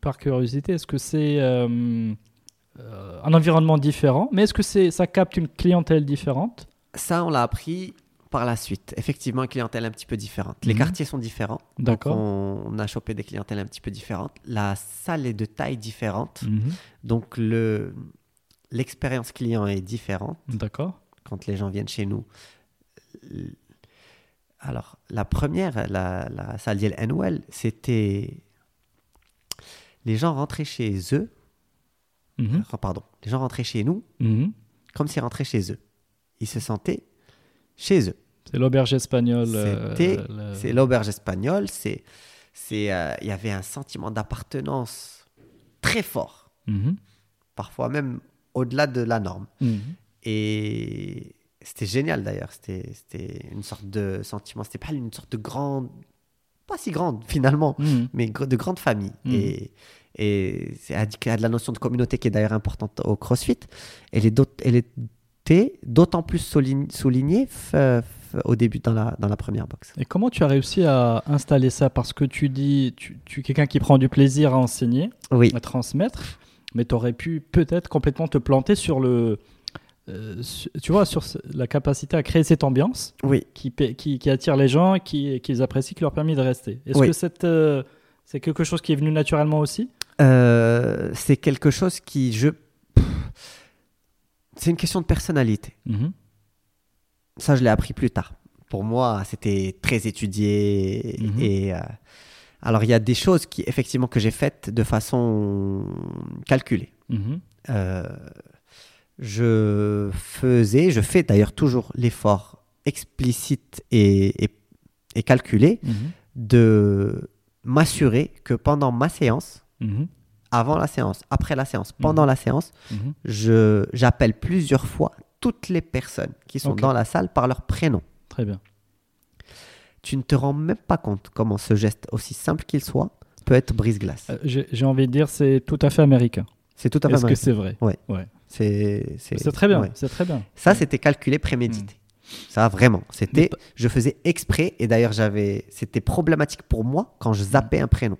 par curiosité, est-ce que c'est un environnement différent? Mais est-ce que c'est, ça capte une clientèle différente? Ça, on l'a appris par la suite. Effectivement, une clientèle un petit peu différente. Les Mhm. quartiers sont différents. D'accord. on, on a chopé des clientèles un petit peu différentes. La salle est de taille différente. Mhm. Donc, le, l'expérience client est différente. D'accord. quand les gens viennent chez nous. Alors, la première, la, la salle d'Yel c'était. Les gens rentraient chez eux, Mhm. pardon, les gens rentraient chez nous Mhm. comme s'ils rentraient chez eux. Ils se sentaient chez eux. C'est l'auberge espagnole. euh, le- C'est l'auberge espagnole, c'est. c'est, euh, Il y avait un sentiment d'appartenance très fort, Mhm. parfois même au-delà de la norme. Mhm. Et c'était génial d'ailleurs. C'était, c'était une sorte de sentiment. C'était pas une sorte de grande. Pas si grande finalement, Mhm. mais de grande famille. Mhm. Et, et c'est à à de la notion de communauté qui est d'ailleurs importante au CrossFit. Elle, est elle était d'autant plus soulignée au début dans la, dans la première box. Et comment tu as réussi à installer ça? Parce que tu dis, tu, tu es quelqu'un qui prend du plaisir à enseigner, Oui, à transmettre, mais tu aurais pu peut-être complètement te planter sur le. euh, su- tu vois, sur ce- la capacité à créer cette ambiance oui. qui, pa- qui, qui attire les gens, et qui, qui les apprécient, qui leur permet de rester. Est-ce Oui. que euh, c'est quelque chose qui est venu naturellement aussi? Euh, c'est quelque chose qui, je. C'est une question de personnalité. Mhm. Ça, je l'ai appris plus tard. Pour moi, c'était très étudié. Mhm. Et alors, il y a des choses qui, effectivement, que j'ai faites de façon calculée. Mhm. Euh, je faisais, je fais d'ailleurs toujours l'effort explicite et, et- et calculé Mhm. de m'assurer que pendant ma séance, Mhm. avant la séance, après la séance, pendant la séance, je j'appelle plusieurs fois toutes les personnes qui sont dans la salle par leur prénom. Très bien. Tu ne te rends même pas compte comment ce geste, aussi simple qu'il soit, peut être brise-glace. Euh, J'ai envie de dire, c'est tout à fait américain. c'est tout à fait Est-ce que c'est vrai Ouais. Ouais. C'est très bien. ouais. C'est très bien. Ça, c'était calculé, prémédité. Ça, vraiment. C'était, je faisais exprès, et d'ailleurs, j'avais, c'était problématique pour moi quand je zappais un prénom.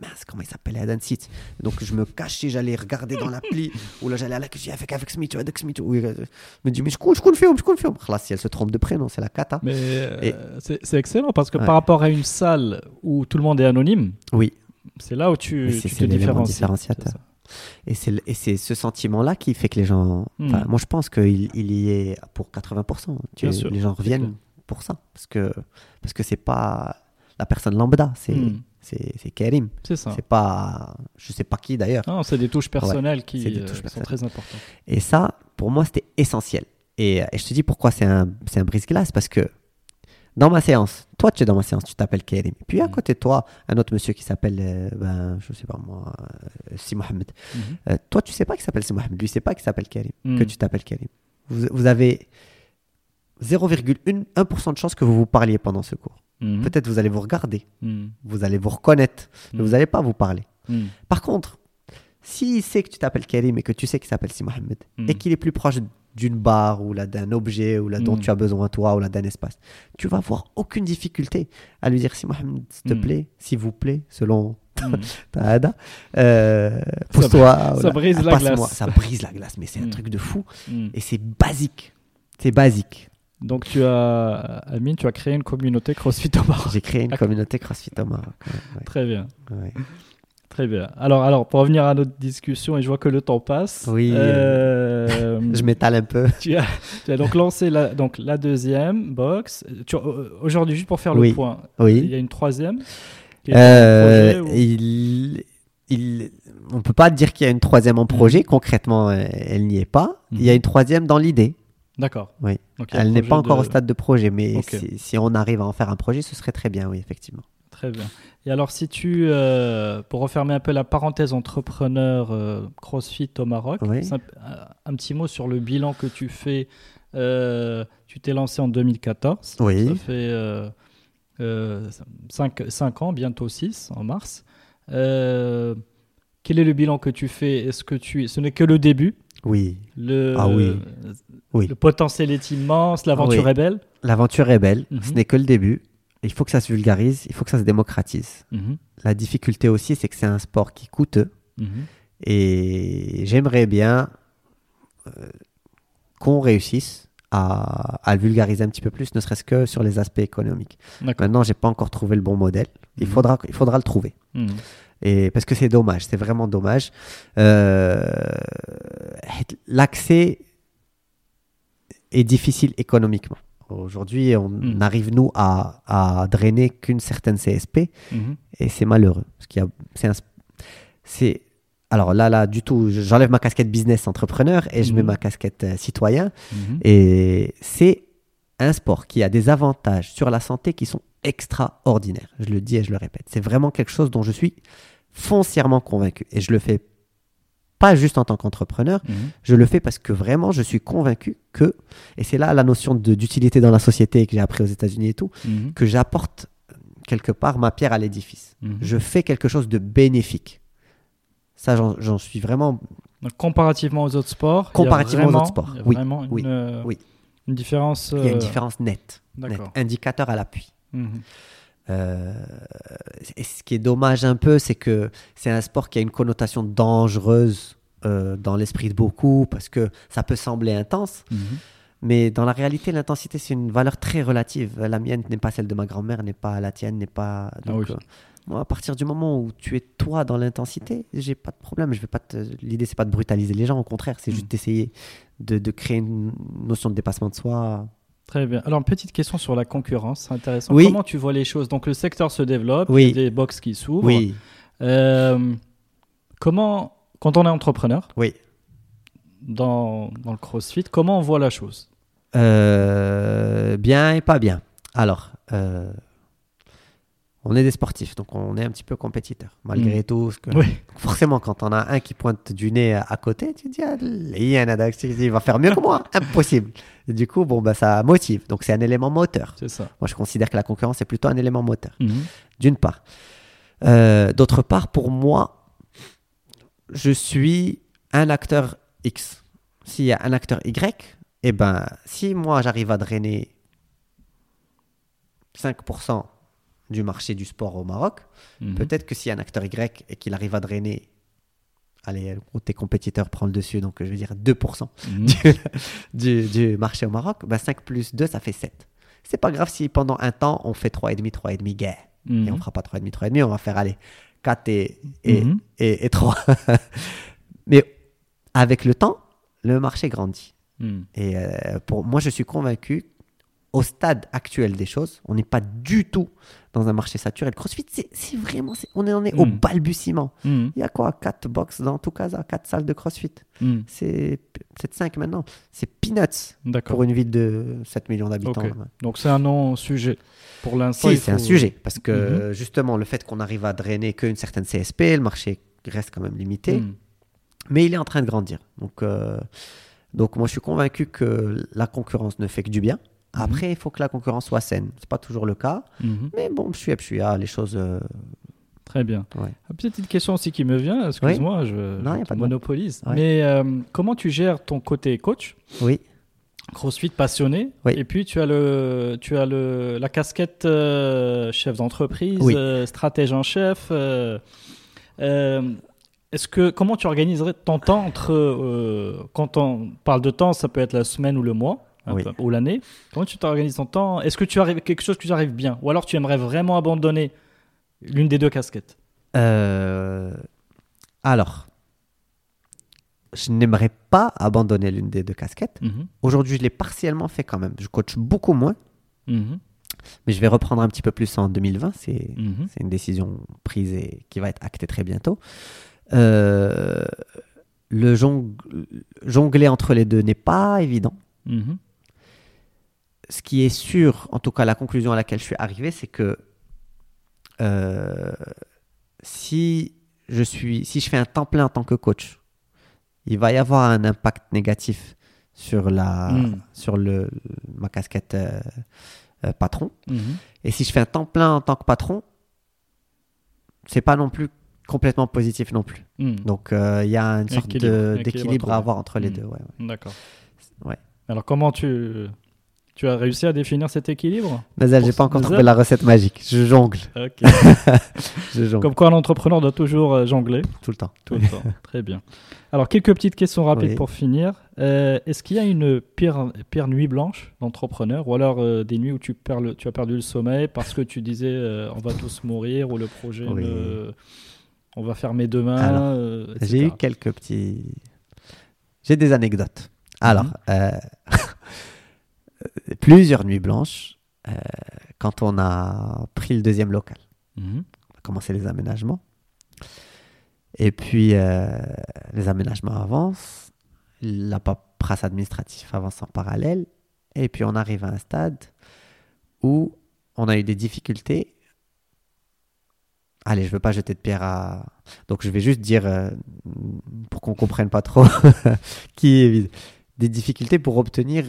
Mince, comment il s'appelait Adam Seat Donc, je me cachais, j'allais regarder dans l'appli, ou là, j'allais à la cuisine avec, avec Smith, avec Smith. Oui, euh, je me dis, mais je coule, je coule le film, je coule le film. Là, si elle se trompe de prénom, c'est la cata. Mais euh, Et- c'est c'est excellent parce que Ouais. par rapport à une salle où tout le monde est anonyme, Oui. c'est là où tu, c'est- tu c'est te différencies. C'est. Et c'est, c'est ce sentiment-là qui fait que les gens. Hmm. Moi, je pense qu'il il y est pour 80%. Tu- Bien sûr, les gens c'est reviennent pour ça. Parce que, parce que c'est pas la personne lambda. C'est, Hmm. C'est Karim. C'est ça. C'est pas, je sais pas qui d'ailleurs. Non, c'est des touches personnelles qui euh, sont très importantes. Et ça, pour moi, c'était essentiel. Et, et je te dis pourquoi c'est un, un brise-glace parce que dans ma séance, toi tu es dans ma séance, tu t'appelles Karim. Puis à Mhm. côté de toi, un autre monsieur qui s'appelle, euh, ben, je sais pas moi, euh, Si Mohamed. Mhm. Euh, toi, tu sais pas qu'il s'appelle Si Mohamed. Lui, sait pas qu'il s'appelle Karim. Mhm. Que tu t'appelles Karim. Vous, vous avez 0,1% de chance que vous vous parliez pendant ce cours. Mhm. Peut-être vous allez vous regarder, Mhm. vous allez vous reconnaître, mais Mhm. vous n'allez pas vous parler. Mhm. Par contre, s'il sait que tu t'appelles Karim et que tu sais qu'il s'appelle Si Mohamed Mhm. et qu'il est plus proche d'une barre ou là d'un objet ou là dont Mhm. tu as besoin toi ou là d'un espace, tu vas avoir aucune difficulté à lui dire Si Mohamed, s'il te Mhm. plaît, s'il vous plaît, selon Mhm. ta hada, euh, pousse-toi. ou ça brise la glace. Ça brise la glace, mais c'est un Mhm. truc de fou Mhm. et c'est basique. C'est basique. Donc tu as, Amine, tu as créé une communauté CrossFit au Maroc. J'ai créé une communauté CrossFit au Maroc. ouais, Très bien, ouais, très bien. Alors, alors pour revenir à notre discussion, et je vois que le temps passe. Oui. euh, Je m'étale un peu. tu, as, tu as donc lancé la, donc la deuxième box. Euh, Aujourd'hui, juste pour faire Oui. le point, il Oui. y a une troisième. Euh, projet, ou- il, il, on peut pas dire qu'il y a une troisième en projet. Concrètement, euh, elle n'y est pas. Il y a Mhm. une troisième dans l'idée. D'accord. Oui. Donc, Elle n'est pas encore de- au stade de projet, mais si, si on arrive à en faire un projet, ce serait très bien, oui, effectivement. Très bien. Et alors, si tu, euh, pour refermer un peu la parenthèse entrepreneur euh, CrossFit au Maroc, Oui. c'est un, un petit mot sur le bilan que tu fais. Euh, tu t'es lancé en 2014. Oui. Ça fait 5 ans, bientôt 6 en mars. Euh, quel est le bilan que tu fais? Est-ce que tu, ce n'est que le début? Oui. le, Ah oui. Oui. le potentiel est immense, l'aventure Oui. est belle. L'aventure est belle. Mhm. Ce n'est que le début. Il faut que ça se vulgarise. Il faut que ça se démocratise. Mhm, La difficulté aussi, c'est que c'est un sport qui coûte. mhm. Et j'aimerais bien euh, qu'on réussisse à, à le vulgariser un petit peu plus, ne serait-ce que sur les aspects économiques. Maintenant, j'ai pas encore trouvé le bon modèle. Il faudra, il faudra le trouver. Et parce que c'est dommage, c'est vraiment dommage. Euh, L'accès est difficile économiquement. Aujourd'hui, on Mhm. arrive nous à, à drainer qu'une certaine CSP Mhm. et c'est malheureux. Parce qu'il y a, c'est, un sp- c'est, alors là, là, du tout, j'enlève ma casquette business entrepreneur et je mets Mhm. ma casquette euh, citoyen. Mhm. Et c'est un sport qui a des avantages sur la santé qui sont extraordinaires. Je le dis et je le répète. C'est vraiment quelque chose dont je suis foncièrement convaincu. Et je le fais pas juste en tant qu'entrepreneur, Mhm. je le fais parce que vraiment je suis convaincu que, et c'est là la notion d'utilité dans la société que j'ai appris aux États-Unis et tout, Mhm. que j'apporte quelque part ma pierre à l'édifice. Mhm. Je fais quelque chose de bénéfique. Ça, j'en suis vraiment. Donc, comparativement aux autres sports, Comparativement aux autres sports, oui, vraiment une, oui, oui. Une différence. Il y a une euh, différence nette, nette. D'accord. indicateur à l'appui. Mhm. Euh, et ce qui est dommage un peu, c'est que c'est un sport qui a une connotation dangereuse euh, dans l'esprit de beaucoup parce que ça peut sembler intense, Mhm. mais dans la réalité, l'intensité c'est une valeur très relative. La mienne n'est pas celle de ma grand-mère, n'est pas la tienne, n'est pas. Donc, oui. Moi, à partir du moment où tu es toi dans l'intensité, j'ai pas de problème. Je vais pas te... L'idée c'est pas de brutaliser les gens, au contraire, c'est juste d'essayer de, de créer une notion de dépassement de soi. Très bien. Alors, une petite question sur la concurrence, c'est intéressant. Oui. Comment tu vois les choses? Donc, le secteur se développe, Oui. il y a des box qui s'ouvrent. Oui, Euh, comment, quand on est entrepreneur oui. dans, dans le CrossFit, comment on voit la chose? Euh, bien et pas bien. Alors, euh, on est des sportifs, donc on est un petit peu compétiteurs, malgré Mm. tout. ce que- Oui. Forcément, quand on a un qui pointe du nez à, côté, tu te dis, ah, il y a un il va faire mieux que moi. Impossible. Et du coup, bon, bah, ça motive. Donc, c'est un élément moteur. C'est ça. Moi, je considère que la concurrence est plutôt un élément moteur, Mhm. d'une part. Euh, D'autre part, pour moi, je suis un acteur X. S'il y a un acteur Y, eh ben, si moi j'arrive à drainer 5% du marché du sport au Maroc, Mhm. peut-être que s'il y a un acteur Y et qu'il arrive à drainer, allez, gros, tes compétiteurs prennent le dessus, donc je vais dire 2% Mhm. du, du marché au Maroc, ben 5 plus 2, ça fait 7. C'est pas grave si pendant un temps on fait 3,5, 3,5 guerre. Mhm. Et on fera pas 3,5, 3,5, on va faire aller 4 et, et, Mhm. et, 3. Mais avec le temps, le marché grandit. Et euh, pour moi, je suis convaincu, au stade actuel des choses, on n'est pas du tout dans un marché saturé. Le crossfit, c'est vraiment. on en est au Mm. balbutiement. Mhm. Il y a quoi? 4 box dans tout Casa, 4 salles de crossfit. Mhm. C'est peut-être 5 maintenant. C'est peanuts pour une ville de 7 millions d'habitants. Donc c'est un non-sujet. Pour l'instant, Si, c'est un sujet. Parce que Mhm. justement, le fait qu'on arrive à drainer qu'une certaine CSP, le marché reste quand même limité. Mhm. Mais il est en train de grandir. Donc, euh, donc moi, je suis convaincu que la concurrence ne fait que du bien. Mhm. Après, il faut que la concurrence soit saine. C'est pas toujours le cas. Mhm. Mais bon, je suis je suis ah, les choses. euh, Très bien. Ouais. Une petite question aussi qui me vient, excuse-moi, je, Non, te monopolise. Ouais. Mais euh, comment tu gères ton côté coach, Oui. CrossFit passionné, Oui. et puis tu as, le, tu as le, la casquette euh, chef d'entreprise, Oui. euh, stratège en chef. est-ce que comment tu organiserais ton temps entre quand on parle de temps, ça peut être la semaine ou le mois? Oui. ou l'année. Comment tu t'organises ton temps? Est-ce que tu arrives quelque chose que tu arrives bien, ou alors tu aimerais vraiment abandonner l'une des deux casquettes? Euh, alors, je n'aimerais pas abandonner l'une des deux casquettes. Mhm. Aujourd'hui, je l'ai partiellement fait quand même. Je coach beaucoup moins, Mhm. mais je vais reprendre un petit peu plus en 2020. C'est Mhm. c'est une décision prise et qui va être actée très bientôt. Euh, le jong- jongler entre les deux n'est pas évident. Ce qui est sûr, en tout cas la conclusion à laquelle je suis arrivé, c'est que euh, si je suis, si je fais un temps plein en tant que coach, il va y avoir un impact négatif sur la, Mm. sur le, ma casquette euh, euh, patron. Mhm. Et si je fais un temps plein en tant que patron, c'est pas non plus complètement positif non plus. Mhm. Donc il y a une sorte d'équilibre à avoir entre les deux. ouais, ouais. D'accord. Ouais. Alors comment tu tu as réussi à définir cet équilibre Nazel, j'ai pas encore trouvé la recette magique. Je jongle, Ok. je jongle Comme quoi un entrepreneur doit toujours euh, jongler tout le temps. tout le temps. Très bien. Alors quelques petites questions rapides Oui. pour finir. Euh, Est-ce qu'il y a une pire pire nuit blanche d'entrepreneur ou alors euh, des nuits où tu perds le, tu as perdu le sommeil parce que tu disais euh, on va tous mourir ou le projet Oui. ne- on va fermer demain. J'ai eu quelques petits. J'ai des anecdotes. Alors, Mhm. plusieurs nuits blanches euh, quand on a pris le deuxième local. Mhm. On a commencé les aménagements. Et puis, euh, les aménagements avancent. La paperasse administrative avance en parallèle. Et puis, on arrive à un stade où on a eu des difficultés. Allez, je veux pas jeter de pierre à. Donc, je vais juste dire, euh, pour qu'on comprenne pas trop, qui est des difficultés pour obtenir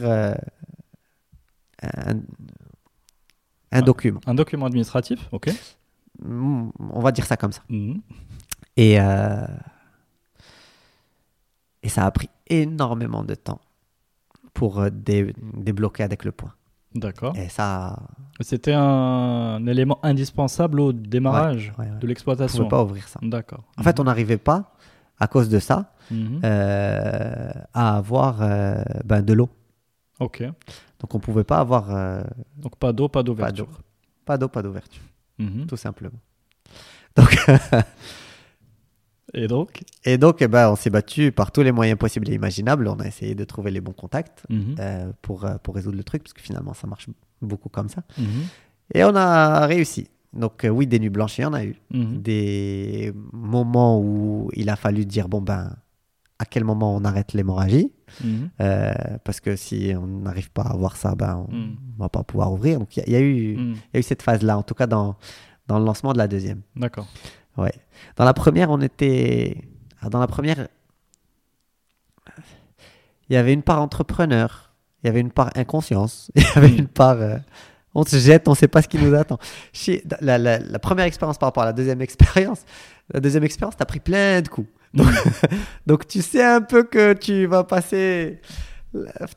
un, un document. Un document administratif, ok. Mm, On va dire ça comme ça. Mhm. Et, euh, et ça a pris énormément de temps pour euh, dé- débloquer avec le point. D'accord. Et ça, C'était un élément indispensable au démarrage ouais, ouais. de on ne l'exploitation. pouvait pas ouvrir ça. D'accord. En fait, on n'arrivait pas, à cause de ça, Mhm. euh, à avoir euh, ben, de l'eau. Ok. Donc on pouvait pas avoir euh, Donc pas d'eau, pas d'ouverture. pas d'eau, pas d'ouverture, Mhm. tout simplement. Donc, Et donc et donc, eh ben, on s'est battu par tous les moyens possibles et imaginables. On a essayé de trouver les bons contacts Mhm. euh, pour, euh, pour résoudre le truc, parce que finalement, ça marche beaucoup comme ça. Mhm. Et on a réussi. Donc euh, oui, des nuits blanches, il y en a eu. Mhm. Des moments où il a fallu dire, bon ben, à quel moment on arrête l'hémorragie Mhm. Euh, Parce que si on n'arrive pas à voir ça, ben, on Mm. va pas pouvoir ouvrir. Donc il y, a- il y a eu, Mhm. il y a eu cette phase-là, en tout cas dans, dans le lancement de la deuxième. D'accord. Ouais. Dans la première, on était... ah, Dans la première, il y avait une part entrepreneur, il y avait une part inconscience, il y avait Mm. une part... euh, on se jette, on ne sait pas ce qui nous attend. La, la- la première expérience par rapport à la deuxième expérience, la deuxième expérience, tu as pris plein de coups. Donc, donc tu sais un peu que tu vas passer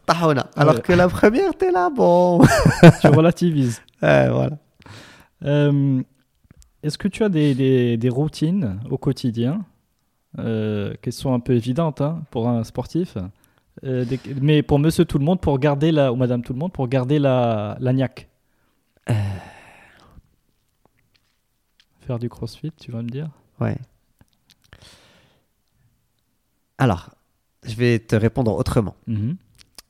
tahona. Alors Ouais. que la première, tu es là, bon. tu relativises. Ouais, voilà. Euh, Est-ce que tu as des, des- des routines au quotidien euh, qui sont un peu évidentes hein, pour un sportif euh, des- mais pour monsieur tout le monde, pour garder la, ou madame tout le monde, pour garder la, la niaque? Faire du crossfit, tu vas me dire? Ouais. Alors, je vais te répondre autrement. Mhm.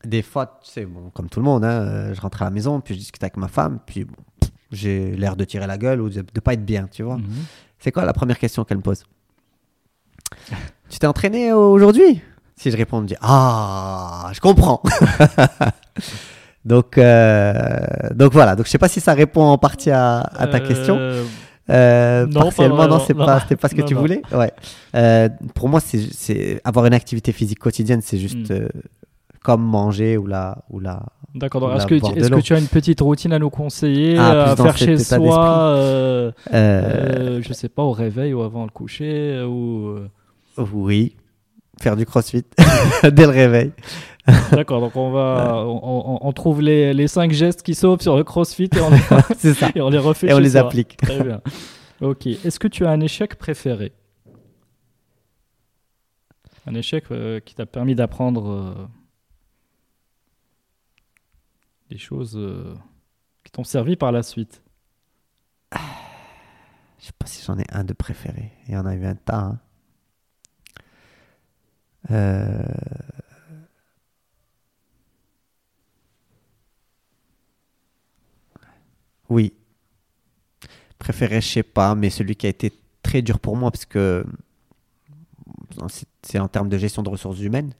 Des fois, tu sais, bon, comme tout le monde, hein, euh, je rentre à la maison, puis je discute avec ma femme, puis bon, j'ai l'air de tirer la gueule ou de, de pas être bien, tu vois. Mhm. C'est quoi la première question qu'elle me pose? Tu t'es entraîné aujourd'hui? Si je réponds, elle me dit Ah, je comprends. donc, euh, donc voilà. Donc je sais pas si ça répond en partie à, à ta Euh, question. Euh, non, pas partiellement, non, c'est pas, c'était pas ce que Non, tu non. voulais. Ouais. Euh, pour moi, c'est, avoir une activité physique quotidienne, c'est juste Mm. euh, comme manger ou la, ou la. D'accord. Est-ce que, est-ce que tu as une petite routine à nous conseiller Ah, à faire chez soi Je sais pas, au réveil ou avant le coucher ou... Oui. Faire du crossfit dès le réveil. D'accord, donc on va, on, on- on trouve les, les cinq gestes qui sauvent sur le CrossFit et on les, c'est ça. et on les refait Et on les soi. applique. Très bien. Ok. Est-ce que tu as un échec préféré? Un échec euh, qui t'a permis d'apprendre euh, des choses euh, qui t'ont servi par la suite? Je sais pas si j'en ai un de préféré. Il y en a eu un tas. hein. Euh, Oui. Préféré, je sais pas, mais celui qui a été très dur pour moi parce que c'est- en termes de gestion de ressources humaines.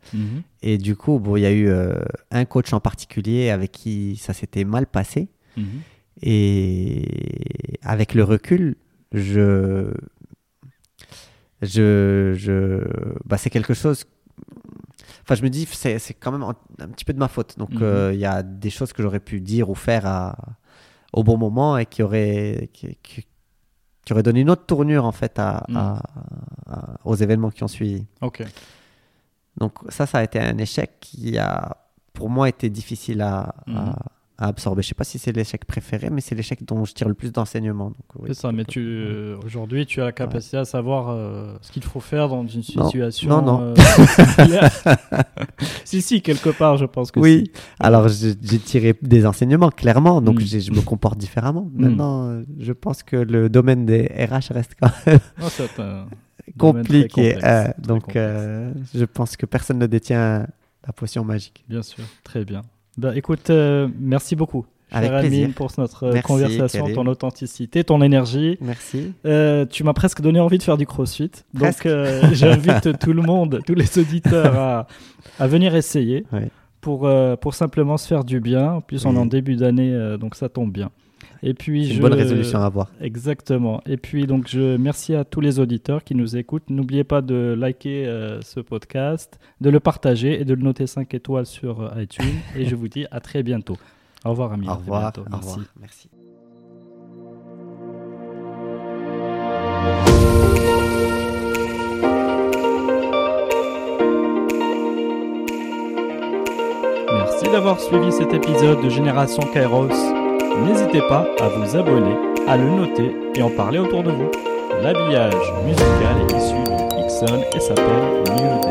Et du coup, bon, il y a eu euh, un coach en particulier avec qui ça s'était mal passé. Mhm. Et avec le recul, je, je, je, bah, c'est quelque chose. Enfin, je me dis, c'est, quand même un, un petit peu de ma faute. Donc, Mhm. euh, il y a des choses que j'aurais pu dire ou faire à, au bon moment et qui auraient, qui, qui- qui auraient donné une autre tournure en fait à, à- à- aux événements qui ont suivi. Donc ça, ça a été un échec qui a, pour moi, été difficile à, Mhm. À- absorber. Je sais pas si c'est l'échec préféré, mais c'est l'échec dont je tire le plus d'enseignements. Oui. C'est ça, mais tu, euh, aujourd'hui, tu as la capacité à savoir euh, ce qu'il faut faire dans une Non. situation. Non, non. euh, similaire. si, si, quelque part, je pense que Oui, alors j'ai tiré des enseignements, clairement, donc j'ai- je me comporte différemment. Maintenant, euh, je pense que le domaine des RH reste quand même Non, très compliqué. complexe, euh, donc, euh, je pense que personne ne détient la potion magique. Bien sûr, très bien. Bah, écoute, euh, merci beaucoup. Avec. Amine, pour notre euh, Merci, conversation, Karim. ton authenticité, ton énergie. Merci. Euh, tu m'as presque donné envie de faire du crossfit. Donc, euh, j'invite tout le monde, tous les auditeurs à, à venir essayer Ouais. pour, euh, pour simplement se faire du bien. En plus, on est en début d'année, donc ça tombe bien. Et puis, je... une bonne résolution à avoir. Exactement. Et puis, donc, je merci à tous les auditeurs qui nous écoutent. N'oubliez pas de liker euh, ce podcast, de le partager et de le noter 5 étoiles sur euh, iTunes. et je vous dis à très bientôt. Au revoir, Amine. Au Merci. revoir. Merci. Merci d'avoir suivi cet épisode de Génération Kairos. N'hésitez pas à vous abonner, à le noter et en parler autour de vous. L'habillage musical est issu de Ixon et s'appelle New